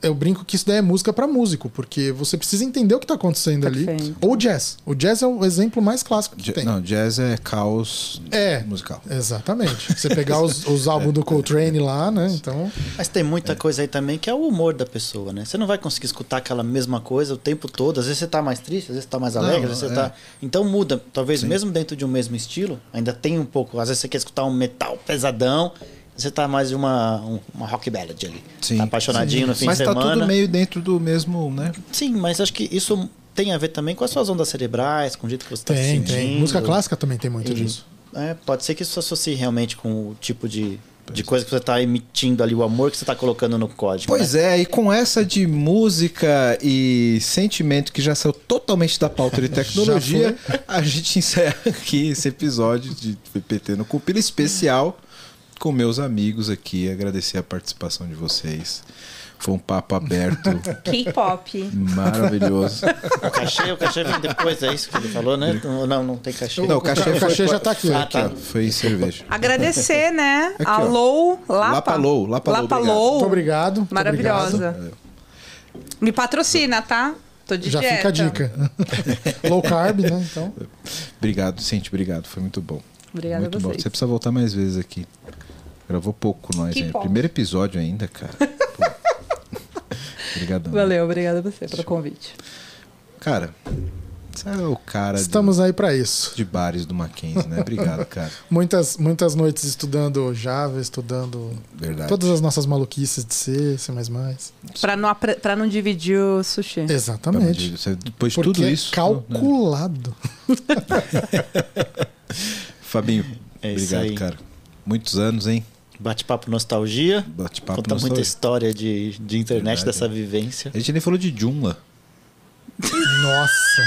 eu brinco que isso daí é música pra músico, porque você precisa entender o que tá acontecendo ali. Perfeito. Ou jazz. O jazz é o exemplo mais clássico que Ja- tem. Não, jazz é caos É. musical. Exatamente. Você pegar os, os álbuns do Coltrane lá, né? Então. Mas tem muita coisa aí também que é o humor da pessoa, né? Você não vai conseguir escutar aquela mesma coisa o tempo todo. Às vezes você tá mais triste, às vezes você tá mais alegre, Não, às vezes você é. tá. Então muda. Talvez mesmo dentro de um mesmo estilo, ainda tem um pouco. Às vezes você quer escutar um metal pesadão, você tá mais de uma, um- uma rock ballad ali. Sim, tá apaixonadinho no fim Mas de tá semana. tudo meio dentro do mesmo, né? Sim, mas acho que isso tem a ver também com as suas ondas cerebrais, com o jeito que você tá se Tem, sentindo. tem. Música clássica também tem muito E, disso. é, pode ser que isso se associe realmente com o tipo de De coisa que você tá emitindo ali, o amor que você tá colocando no código. Pois né? é, e com essa de música e sentimento que já saiu totalmente da pauta de tecnologia, a gente encerra aqui esse episódio de PPT no Compila especial com meus amigos aqui. Agradecer a participação de vocês. Foi um papo aberto, K-pop. maravilhoso. O cachê, o cachê vem depois, é isso que ele falou, né? Não, não, não tem cachê. Não, o cachê, o cachê foi- já tá aqui. Foi Ah, aqui, ó. Foi cerveja. Agradecer, né? Aqui. Alô, Lapa. Lapalou, Lapalou, Lapalou. Muito obrigado. muito Maravilhosa. obrigado. Me patrocina, tá? Tô de Já dieta. fica a dica. Low carb, né? Então. Obrigado, Cinti, obrigado. Foi muito bom. Obrigada muito a bom. vocês. Você precisa voltar mais vezes aqui. Gravou pouco com nós. Primeiro episódio ainda, cara. Obrigadão. Valeu, obrigada a você pelo convite. Cara, você é o cara de- Estamos aí para isso. de bares do Mackenzie, né? Obrigado, cara. Muitas, muitas noites estudando Java, estudando Verdade. todas as nossas maluquices de C, C++. Pra não, pra não dividir o sushi. Exatamente. Você- Depois de tudo é isso. né? calculado. Fabinho, É obrigado, aí. cara. Muitos anos, hein? Bate-papo nostalgia. Bate-papo Conta muita nostálgico. história de, de internet Verdade. dessa vivência. A gente nem falou de Joomla. Nossa.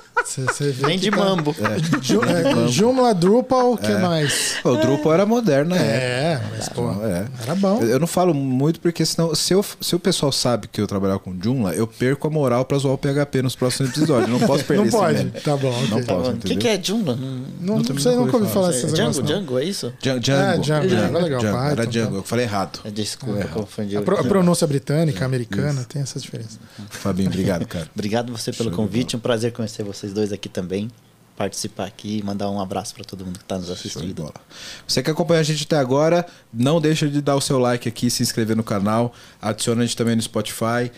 Vê Nem que de tá- mambo. Ju, é, Joomla, Drupal, o que mais? O Drupal era moderno, né? É, mas pô, É. era bom. Eu eu não falo muito porque senão, se, eu, se o pessoal sabe que eu trabalhava com Joomla, eu perco a moral pra zoar o PHP nos próximos episódios. Não posso perder Não pode. Tá bom, Não ok. posso. O que, que é Joomla? Não- Não, também você nunca ouvi falar falar. dessas Django, não. Django, é isso? Djan- Django. É, Django, Django, é legal, Django. Era Python, Django. tá. Eu falei errado. É, Desculpa, eu confundi. A, pro- a pronúncia britânica, americana, tem essas diferenças. Fabinho, obrigado, cara. Obrigado você pelo convite. Um prazer conhecer vocês dois aqui também. Participar aqui e mandar um abraço para todo mundo que está nos assistindo. Você que acompanha a gente até agora, não deixa de dar o seu like aqui, se inscrever no canal, adiciona a gente também no Spotify,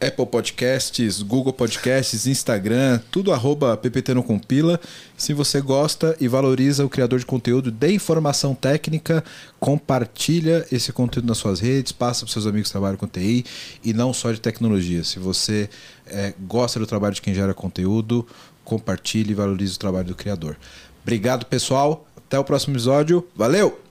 Apple Podcasts, Google Podcasts, Instagram, tudo arroba PPT no Compila. Se você gosta e valoriza o criador de conteúdo, dê informação técnica, compartilha esse conteúdo nas suas redes, passa para seus amigos que trabalham com TI e não só de tecnologia. Se você eh, gosta do trabalho de quem gera conteúdo, compartilhe e valorize o trabalho do criador. Obrigado, pessoal. Até o próximo episódio. Valeu!